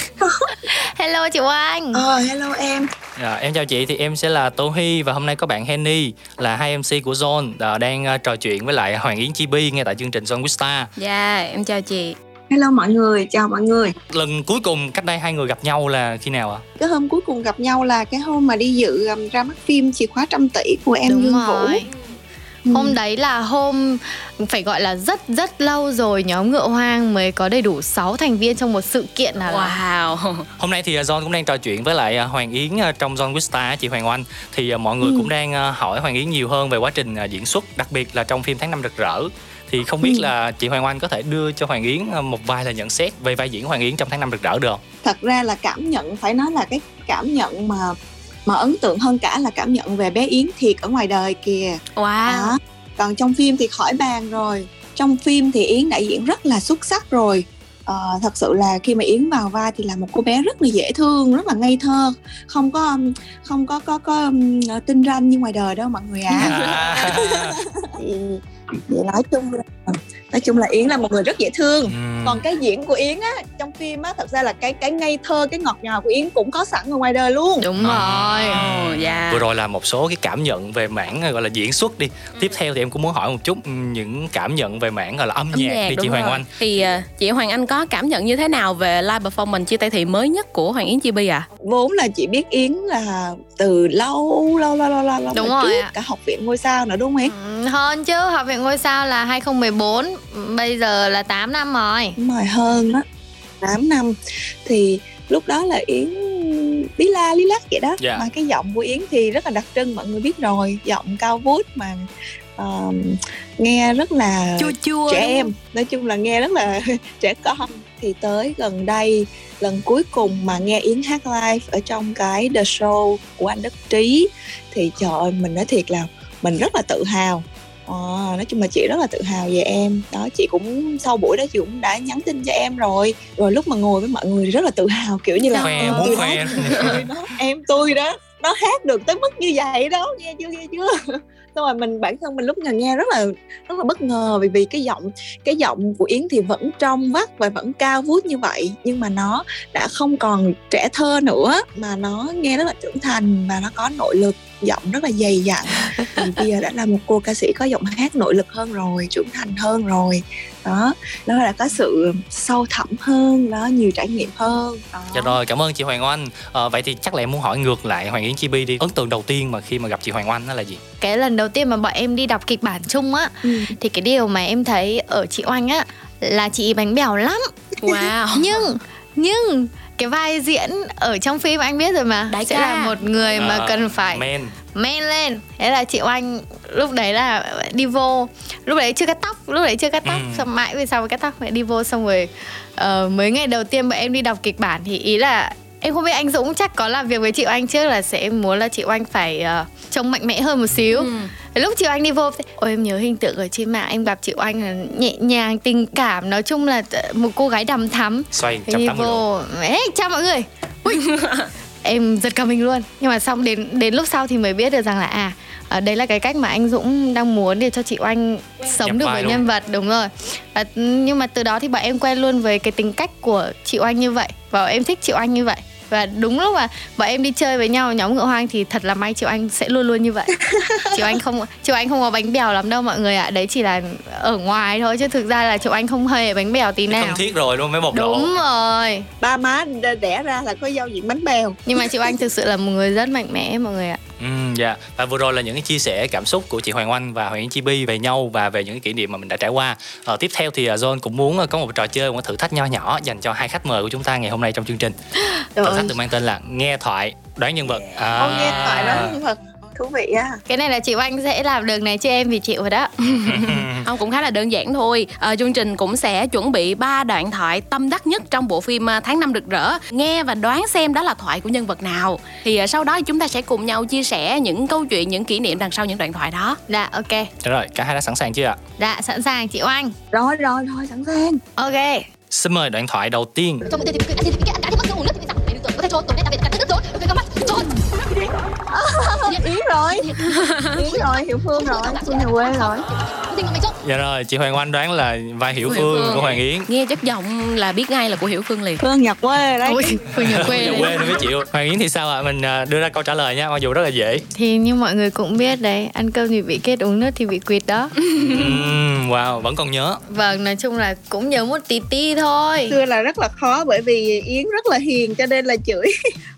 Hello chị Oanh. Ờ hello em. À, em chào chị. Thì em sẽ là Tô Hy và hôm nay có bạn Henny là hai MC của Zone à, đang trò chuyện với lại Hoàng Yến Chibi ngay tại chương trình Zone with Star. Dạ, yeah, em chào chị. Hello mọi người, chào mọi người. Lần cuối cùng cách đây hai người gặp nhau là khi nào ạ? À? Cái hôm cuối cùng gặp nhau là cái hôm mà đi dự um, ra mắt phim Chìa khóa trăm tỷ của em Đúng Dương rồi. Vũ. Ừ. Hôm đấy là hôm phải gọi là rất rất lâu rồi nhóm ngựa hoang mới có đầy đủ 6 thành viên trong một sự kiện nào Wow. Hôm nay thì John cũng đang trò chuyện với lại à, Hoàng Yến à, trong John Wista chị Hoàng Oanh thì à, mọi người ừ. cũng đang hỏi Hoàng Yến nhiều hơn về quá trình diễn xuất đặc biệt là trong phim tháng năm rực rỡ thì không biết ừ. là chị Hoàng Oanh có thể đưa cho Hoàng Yến một vài lời nhận xét về vai diễn Hoàng Yến trong tháng năm rực rỡ được không? Thật ra là cảm nhận phải nói là cái cảm nhận mà mà ấn tượng hơn cả là cảm nhận về bé Yến thiệt ở ngoài đời kìa. Wow. Đó. Còn trong phim thì khỏi bàn rồi. Trong phim thì Yến đã diễn rất là xuất sắc rồi. Ờ, thật sự là khi mà Yến vào vai thì là một cô bé rất là dễ thương, rất là ngây thơ, không có không có có có, có tinh ranh như ngoài đời đâu mọi người ạ. À. thì nói chung là nói chung là yến là một người rất dễ thương. Ừ. còn cái diễn của yến á trong phim á thật ra là cái cái ngây thơ cái ngọt ngào của yến cũng có sẵn ở ngoài đời luôn. Đúng rồi. Oh, yeah. vừa rồi là một số cái cảm nhận về mảng gọi là diễn xuất đi. Ừ. tiếp theo thì em cũng muốn hỏi một chút những cảm nhận về mảng gọi là âm, âm nhạc, nhạc đi chị Hoàng Anh thì uh, chị Hoàng Anh có cảm nhận như thế nào về live performance chia tay thị mới nhất của Hoàng Yến Chi Bi à vốn là chị biết Yến là từ lâu lâu lâu lâu lâu đúng rồi trước cả học viện ngôi sao nữa đúng không ừ, hơn chứ học viện ngôi sao là 2014 bây giờ là 8 năm rồi. Đúng rồi hơn đó 8 năm. Thì lúc đó là Yến bí la lý lắc vậy đó. Yeah. Dạ. mà cái giọng của yến thì rất là đặc trưng mọi người biết rồi. Giọng cao vút mà uh, nghe rất là chua chua trẻ em. nói chung là nghe rất là trẻ con thì tới gần đây lần cuối cùng mà nghe yến hát live ở trong cái the show của anh đức trí thì trời ơi mình nói thiệt là mình rất là tự hào. À, nói chung là chị rất là tự hào về em. Đó chị cũng sau buổi đó chị cũng đã nhắn tin cho em rồi. Rồi lúc mà ngồi với mọi người rất là tự hào kiểu như là khoe, em tôi khoe. đó em tôi đó nó hát được tới mức như vậy đó. Nghe chưa nghe chưa xong rồi mình, bản thân mình lúc nào nghe rất là rất là bất ngờ vì vì cái giọng cái giọng của yến thì vẫn trong vắt và vẫn cao vút như vậy. Nhưng mà nó đã không còn trẻ thơ nữa, mà nó nghe rất là trưởng thành và nó có nội lực giọng rất là dày dặn. Thì bây giờ đã là một cô ca sĩ có giọng hát nội lực hơn rồi trưởng thành hơn rồi. Đó nó là có sự sâu thẳm hơn đó nhiều trải nghiệm hơn. Đó. dạ rồi cảm ơn chị Hoàng Oanh. À, vậy thì chắc là em muốn hỏi ngược lại Hoàng Yến Chibi đi. Ấn tượng đầu tiên mà khi mà gặp chị Hoàng Oanh đó là gì? Cái lần đầu tiên mà bọn em đi đọc kịch bản chung á ừ. thì cái điều mà em thấy ở chị Oanh á là chị bánh bèo lắm. Wow. Nhưng nhưng cái vai diễn ở trong phim anh biết rồi mà Đại sẽ ca. là một người mà uh, cần phải men men lên thế là chị oanh lúc đấy là đi vô lúc đấy chưa cắt tóc lúc đấy chưa cắt tóc ừ. xong mãi về sau cắt tóc lại đi vô xong rồi uh, mấy ngày đầu tiên bọn em đi đọc kịch bản thì ý là em không biết anh Dũng chắc có làm việc với chị Oanh trước là sẽ muốn là chị Oanh phải uh, trông mạnh mẽ hơn một xíu ừ. Lúc chị Oanh đi vô ôi em nhớ hình tượng ở trên mạng em gặp chị Oanh là nhẹ nhàng tình cảm nói chung là một cô gái đầm thắm. Xoay đi vô ấy chào mọi người. Ui. em giật cả mình luôn. Nhưng mà xong đến đến lúc sau thì mới biết được rằng là à à, đấy là cái cách mà anh Dũng đang muốn để cho chị Oanh sống Nhập được với luôn. nhân vật đúng rồi. À, nhưng mà từ đó thì bọn em quen luôn với cái tính cách của chị Oanh như vậy và em thích chị Oanh như vậy và đúng lúc mà bọn em đi chơi với nhau nhóm ngựa hoang thì thật là may chị anh sẽ luôn luôn như vậy. Chị anh không chị anh không có bánh bèo lắm đâu mọi người ạ. À. đấy chỉ là ở ngoài thôi chứ thực ra là chị anh không hề bánh bèo tí nào không thiết rồi luôn mới lộ đúng rồi. Ba má đẻ ra là có giao diện bánh bèo. Nhưng mà chị anh thực sự là một người rất mạnh mẽ mọi người ạ Ừ, dạ và vừa rồi là những cái chia sẻ cảm xúc của chị Hoàng Oanh và Hoàng Yến Chibi về nhau và về những cái kỷ niệm mà mình đã trải qua. Ờ, tiếp theo thì John cũng muốn có một trò chơi, một thử thách nho nhỏ dành cho hai khách mời của chúng ta ngày hôm nay trong chương trình. Thử thách được mang tên là nghe thoại đoán nhân vật. À. Ô, nghe thoại đoán nhân vật thú vị á cái này là chị anh sẽ làm được này chứ em vì chịu rồi đó ông cũng khá là đơn giản thôi à, chương trình cũng sẽ chuẩn bị ba đoạn thoại tâm đắc nhất trong bộ phim ờ, tháng năm rực rỡ nghe và đoán xem đó là thoại của nhân vật nào thì à, sau đó chúng ta sẽ cùng nhau chia sẻ những câu chuyện những kỷ niệm đằng sau những đoạn thoại đó dạ ok rồi cả hai đã sẵn sàng chưa ạ dạ sẵn sàng chị oanh rồi rồi rồi sẵn sàng ok xin mời đoạn thoại đầu tiên Yến rồi. Yến rồi, Hiểu Phương rồi Phương nhà quê rồi. Dạ rồi, chị Hoàng Oanh đoán là vai Hiểu Phương, Phương của Hoàng Yến. Nghe chất giọng là biết ngay là của Hiểu Phương liền. Phương nhà quê đấy. Ôi, Phương nhà quê Nhà quê mới chịu. Hoàng Yến thì sao ạ? À? Mình đưa ra câu trả lời nha, mặc dù rất là dễ. Thì như mọi người cũng biết đấy Ăn cơm thì bị kết, uống nước thì bị quỵt đó. Uhm, Wow, vẫn còn nhớ. Vâng, nói chung là cũng nhớ một tí tí thôi. Xưa là rất là khó bởi vì Yến rất là hiền cho nên là chửi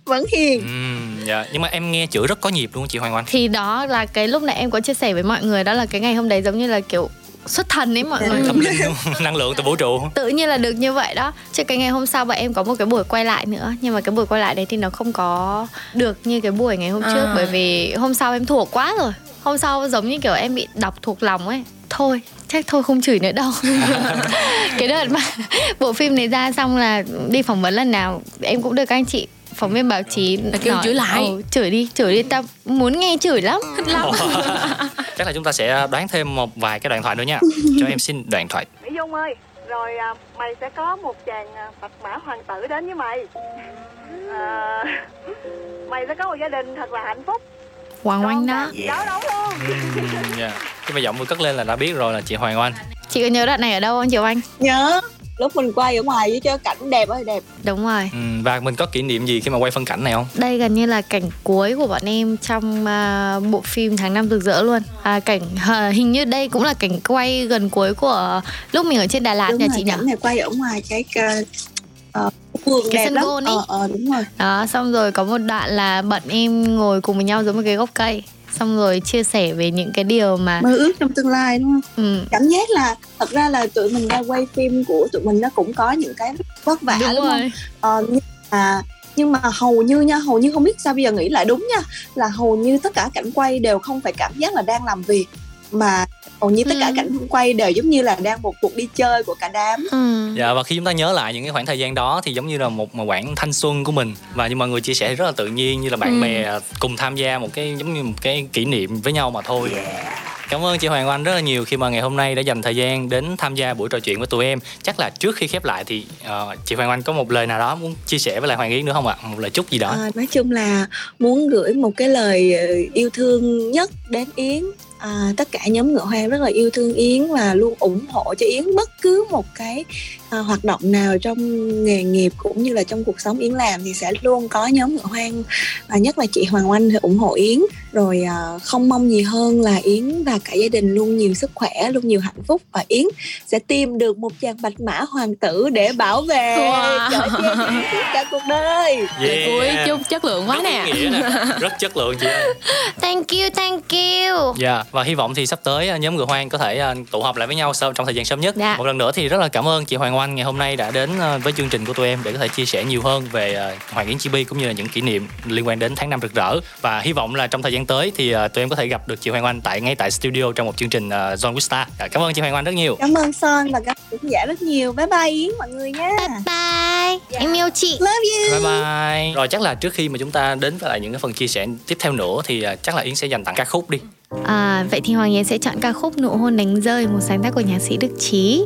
vẫn hiền. Uhm, dạ. Nhưng mà em nghe chửi rất có nhịp luôn chị Hoàng Oanh. Thì đó là cái lúc nãy em có chia sẻ với mọi người Đó là cái ngày hôm đấy giống như là kiểu xuất thần ấy mọi người. Tâm linh năng lượng từ vũ trụ. Tự nhiên là được như vậy đó. Chứ cái ngày hôm sau bọn em có một cái buổi quay lại nữa. Nhưng mà cái buổi quay lại đấy thì nó không có được như cái buổi ngày hôm à. trước. Bởi vì hôm sau em thuộc quá rồi. Hôm sau giống như kiểu em bị đọc thuộc lòng ấy. Thôi chắc thôi không chửi nữa đâu. Cái đợt mà bộ phim này ra xong là đi phỏng vấn lần nào em cũng được các anh chị phóng viên báo chí là kêu chửi lại. Ừ, chửi đi chửi đi tao muốn nghe chửi lắm. Lắm. Chắc là chúng ta sẽ đoán thêm một vài cái đoạn thoại nữa nha. Cho em xin đoạn thoại. Mỹ dung ơi rồi à, mày sẽ có một chàng à, bạch mã hoàng tử đến với mày. À, mày sẽ có một gia đình thật là hạnh phúc. Hoàng Oanh đó Đó đúng luôn. Yeah. Khi mà giọng vừa cất lên là đã biết rồi là chị Hoàng Oanh. Chị có nhớ đoạn này ở đâu không chị Oanh? Nhớ lúc mình quay ở ngoài với cho cảnh đẹp ơi đẹp. Đúng rồi. Ừ, và mình có kỷ niệm gì khi mà quay phân cảnh này không? Đây gần như là cảnh cuối của bọn em trong uh, bộ phim tháng năm rực rỡ luôn. À, cảnh uh, hình như đây cũng là cảnh quay gần cuối của lúc mình ở trên Đà Lạt đúng nhà rồi, chị nhỉ? này quay ở ngoài cái uh, vườn cái sân gôn ấy. Ờ, ờ, đúng rồi. Đó xong rồi có một đoạn là bọn em ngồi cùng với nhau dưới một cái gốc cây xong rồi chia sẻ về những cái điều mà mơ ước trong tương lai đúng không ừ. cảm giác là thật ra là tụi mình ra quay phim của tụi mình nó cũng có những cái vất vả đúng, đúng rồi. không ờ, nhưng mà nhưng mà hầu như nha hầu như không biết sao bây giờ nghĩ lại đúng nha là hầu như tất cả cảnh quay đều không phải cảm giác là đang làm việc mà hầu như tất cả ừ. cảnh quay đều giống như là đang một cuộc đi chơi của cả đám ừ. dạ và khi chúng ta nhớ lại những cái khoảng thời gian đó thì giống như là một một khoảng thanh xuân của mình và như mọi người chia sẻ rất là tự nhiên như là bạn ừ. bè cùng tham gia một cái giống như một cái kỷ niệm với nhau mà thôi yeah Cảm ơn chị Hoàng Oanh rất là nhiều khi mà ngày hôm nay đã dành thời gian đến tham gia buổi trò chuyện với tụi em. Chắc là trước khi khép lại thì uh, chị Hoàng Oanh có một lời nào đó muốn chia sẻ với lại Hoàng Yến nữa không ạ? Một lời chúc gì đó. À, nói chung là muốn gửi một cái lời ờ, yêu thương nhất đến Yến à, tất cả nhóm ngựa hoang rất là yêu thương yến và luôn ủng hộ cho yến bất cứ một cái à, hoạt động nào trong nghề nghiệp cũng như là trong cuộc sống yến làm thì sẽ luôn có nhóm ngựa hoang và nhất là chị hoàng oanh thì ủng hộ yến rồi à, không mong gì hơn là yến và cả gia đình luôn nhiều sức khỏe luôn nhiều hạnh phúc và yến sẽ tìm được một chàng bạch mã hoàng tử để bảo vệ wow. chở che cả cuộc đời yeah. Ui, chung chất lượng quá nè. nè rất chất lượng chị ơi thank you thank you dạ yeah và hy vọng thì sắp tới à, nhóm người hoang có thể à, tụ họp lại với nhau sau trong thời gian sớm nhất dạ. một lần nữa thì rất là cảm ơn chị hoàng oanh ngày hôm nay đã đến à, với chương trình của tụi em để có thể chia sẻ nhiều hơn về hoàng yến chibi cũng như là những kỷ niệm liên quan đến tháng năm rực rỡ. Và hy vọng là trong thời gian tới thì tụi em có thể gặp được chị hoàng oanh tại ngay tại studio trong một chương trình John Wista dạ, cảm ơn chị hoàng oanh rất nhiều. Cảm ơn son và các khán giả rất nhiều. Bye bye yến mọi người nha. Bye bye. Yeah. Dạ. em yêu chị. Love you. Bye bye. Rồi chắc là trước khi mà chúng ta đến với lại những cái phần chia sẻ tiếp theo nữa thì chắc là yến sẽ dành tặng ca khúc đi. À, vậy thì Hoàng Yến sẽ chọn ca khúc Nụ hôn đánh rơi, một sáng tác của nhạc sĩ Đức Trí.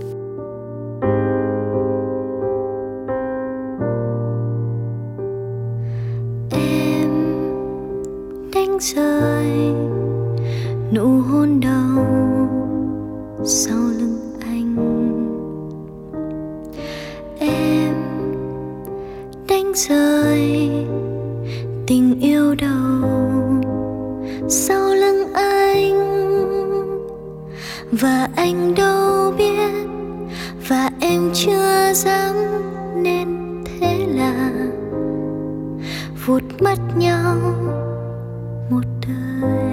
Đánh rơi nụ hôn đầu sau lưng anh. Em đánh rơi tình yêu đầu sau lưng anh. Và anh đâu biết và em chưa dám nên thế là vụt mất nhau một đời.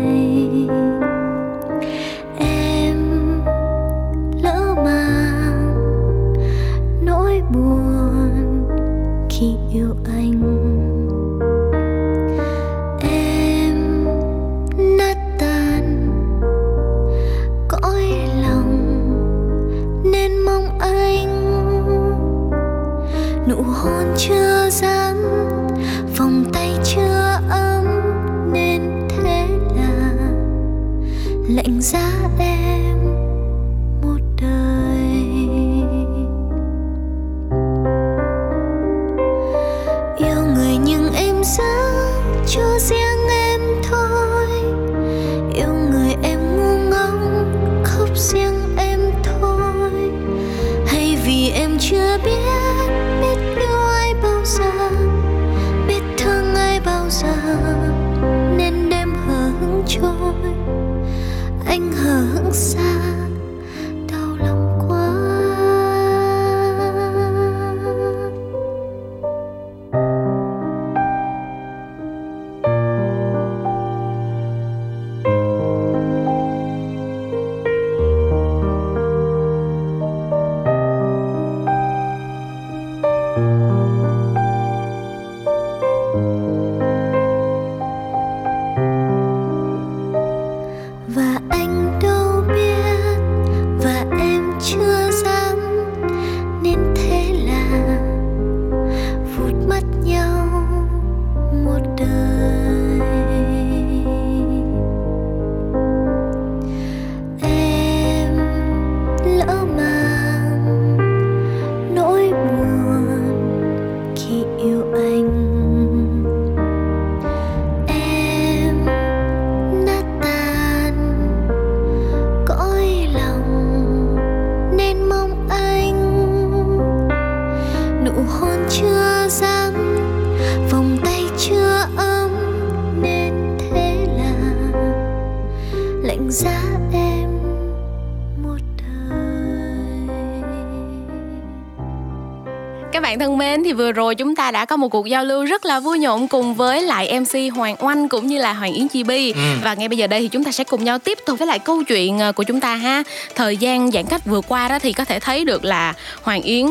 Đã có một cuộc giao lưu rất là vui nhộn cùng với lại MC Hoàng Oanh cũng như là Hoàng Yến Chi Bi. Ừ. Và ngay bây giờ đây thì chúng ta sẽ cùng nhau tiếp tục với lại câu chuyện ờ, của chúng ta ha. Thời gian giãn cách vừa qua đó thì có thể thấy được là Hoàng Yến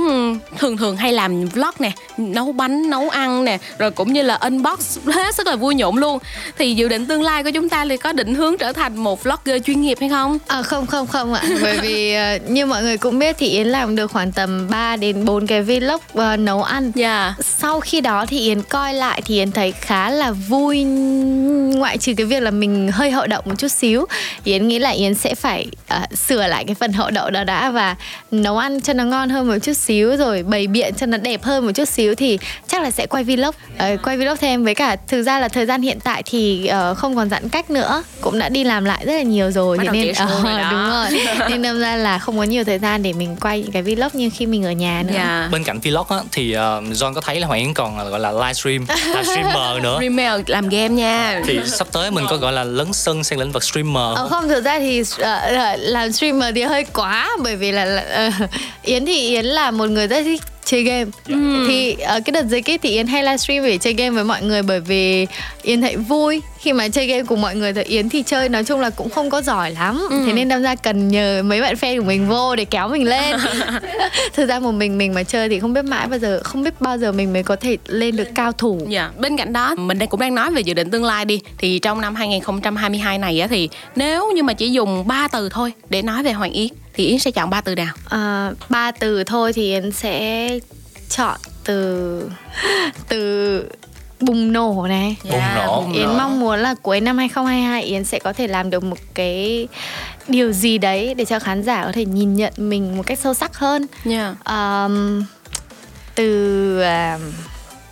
thường thường hay làm vlog nè, nấu bánh, nấu ăn nè, rồi cũng như là unbox hết rất là vui nhộn luôn. Thì dự định tương lai của chúng ta thì có định hướng trở thành một vlogger chuyên nghiệp hay không? À, không không không ạ, bởi vì uh, như mọi người cũng biết thì Yến làm được khoảng tầm 3 đến 4 cái vlog uh, nấu ăn. Yeah. Dạ. Sau khi đó thì Yến coi lại thì Yến thấy khá là vui ngoại trừ cái việc là mình hơi hậu đậu một chút xíu. Yến nghĩ là Yến sẽ phải uh, sửa lại cái phần hậu đậu đó đã và nấu ăn cho nó ngon hơn một chút xíu rồi bày biện cho nó đẹp hơn một chút xíu thì chắc là sẽ quay vlog uh, quay vlog thêm với cả thực ra là thời gian hiện tại thì uh, không còn giãn cách nữa cũng đã đi làm lại rất là nhiều rồi Bắt thế nên uh, rồi đúng rồi nên đâm ra là không có nhiều thời gian để mình quay những cái vlog như khi mình ở nhà nữa yeah. Dạ. bên cạnh vlog á, thì uh, John có thấy là Hoàng Yến còn gọi là livestream livestreamer nữa. Streamer làm game nha. Thì sắp tới mình có gọi là lấn sân sang lĩnh vực streamer. Ờ, không thực ra thì uh, làm streamer thì hơi quá bởi vì là uh, Yến thì Yến là một người rất thích chơi game. Ừ. thì ở ờ, cái đợt dịch ấy thì yến hay livestream để chơi game với mọi người bởi vì yến thấy vui. Khi mà chơi game cùng mọi người thì yến thì chơi nói chung là cũng không có giỏi lắm. Ừ. thế nên đâm ra cần nhờ mấy bạn fan của mình vô để kéo mình lên. Thực ra một mình mình mà chơi thì không biết mãi bao giờ không biết bao giờ mình mới có thể lên được cao thủ. Dạ yeah. bên cạnh đó mình đang cũng đang nói về dự định tương lai đi. Thì trong năm 2022 này á thì nếu như mà chỉ dùng ba từ thôi để nói về hoàng yến thì yến sẽ chọn ba từ nào? À, ba từ thôi thì yến sẽ chọn từ từ bùng nổ này. Bùng nổ. Bùng Yến nổ. mong muốn là cuối năm 2022 Yến sẽ có thể làm được một cái điều gì đấy để cho khán giả có thể nhìn nhận mình một cách sâu sắc hơn. Yeah. um, từ uh,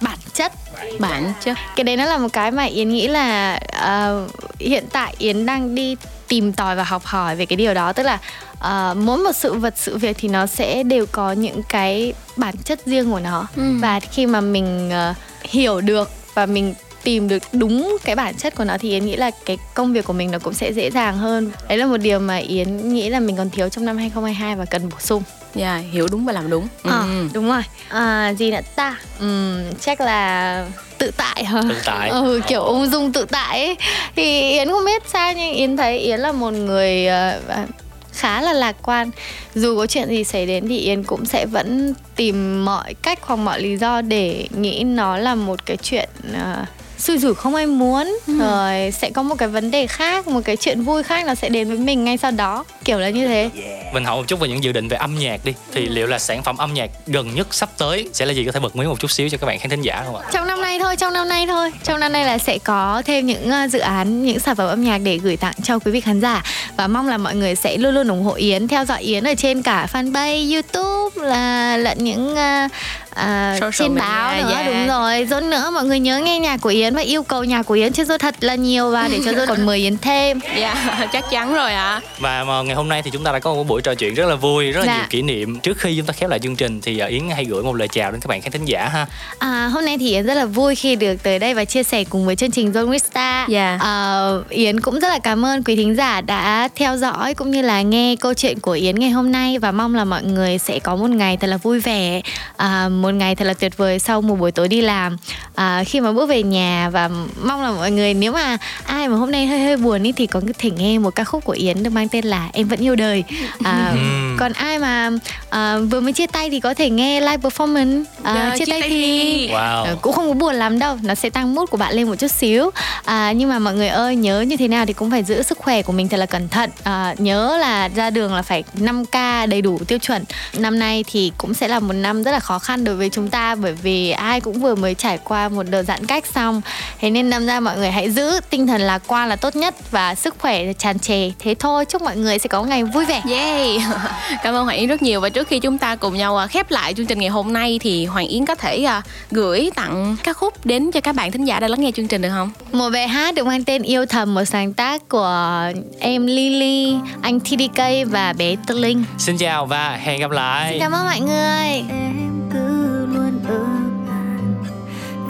bản chất. Bản chất. Cái đấy nó là một cái mà Yến nghĩ là uh, hiện tại Yến đang đi tìm tòi và học hỏi về cái điều đó. Tức là uh, mỗi một sự vật sự việc thì nó sẽ đều có những cái bản chất riêng của nó ừ. và khi mà mình uh, hiểu được và mình tìm được đúng cái bản chất của nó thì yến nghĩ là cái công việc của mình nó cũng sẽ dễ dàng hơn đấy là một điều mà yến nghĩ là mình còn thiếu trong năm 2022 và cần bổ sung Dạ, yeah, hiểu đúng và làm đúng. À, ừ. đúng rồi. À, gì nữa ta? Ừ, chắc là tự tại hả? Tự tại. Ừ, kiểu ung dung tự tại ấy. Thì Yến không biết sao nhưng Yến thấy Yến là một người uh, khá là lạc quan. Dù có chuyện gì xảy đến thì yến cũng sẽ vẫn tìm mọi cách hoặc mọi lý do để nghĩ nó là một cái chuyện uh, xui rủi không ai muốn ừ. rồi sẽ có một cái vấn đề khác một cái chuyện vui khác nó sẽ đến với mình ngay sau đó. Kiểu là như thế. Yeah. mình hỏi một chút về những dự định về âm nhạc đi. Thì liệu là sản phẩm âm nhạc gần nhất sắp tới sẽ là gì? Có thể bật mí một chút xíu cho các bạn khán thính giả không ạ? Trong năm nay thôi trong năm nay thôi. Trong năm nay là sẽ có thêm những uh, dự án những sản phẩm âm nhạc để gửi tặng cho quý vị khán giả. Và mong là mọi người sẽ luôn luôn ủng hộ Yến theo dõi Yến ở trên cả fanpage YouTube là lẫn những uh, à, trên báo nữa. yeah. đúng rồi. Rồi nữa mọi người nhớ nghe nhạc của Yến và yêu cầu nhạc của Yến cho tôi thật là nhiều và để cho tôi còn mời Yến thêm dạ yeah, chắc chắn rồi ạ à. và mà ngày hôm nay thì chúng ta đã có một buổi trò chuyện rất là vui rất là dạ. nhiều kỷ niệm trước khi chúng ta khép lại chương trình thì à, Yến hay gửi một lời chào đến các bạn khán thính giả ha à, hôm nay thì Yến rất là vui khi được tới đây và chia sẻ cùng với chương trình Zone Vista yeah. à, Yến cũng rất là cảm ơn quý thính giả đã theo dõi cũng như là nghe câu chuyện của Yến ngày hôm nay và mong là mọi người sẽ có một ngày thật là vui vẻ à, một ngày thật là tuyệt vời sau một buổi tối đi làm à, khi mà bước về nhà và mong là mọi người nếu mà ai mà hôm nay hơi hơi buồn ý thì có thể nghe một ca khúc của Yến được mang tên là Em vẫn yêu đời. À, còn ai mà à, vừa mới chia tay thì có thể nghe live performance. À, yeah, chia, chia tay thì wow. à, cũng không có buồn lắm đâu nó sẽ tăng mood của bạn lên một chút xíu. À, nhưng mà mọi người ơi nhớ như thế nào thì cũng phải giữ sức khỏe của mình thật là cẩn thận. À, nhớ là ra đường là phải 5 k đầy đủ tiêu chuẩn. Năm nay thì cũng sẽ là một năm rất là khó khăn đối với chúng ta bởi vì ai cũng vừa mới trải qua một đợt giãn cách xong thế nên năm ra mọi người hãy giữ tinh thần lạc quan là tốt nhất và sức khỏe tràn trề. Thế thôi chúc mọi người sẽ có ngày vui vẻ. Yeah cảm ơn hoàng yến rất nhiều. Và trước khi chúng ta cùng nhau à, khép lại chương trình ngày hôm nay thì hoàng yến có thể à, gửi tặng các khúc đến cho các bạn thính giả đang lắng nghe chương trình được không? Một bài hát được mang tên yêu thầm một sáng tác của em Lily anh TDK và bé Tư Linh. Xin chào và hẹn gặp lại. Xin cảm ơn mọi người. Em cứ luôn ở bàn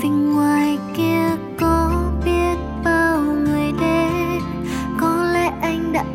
vì ngoài kia anh đã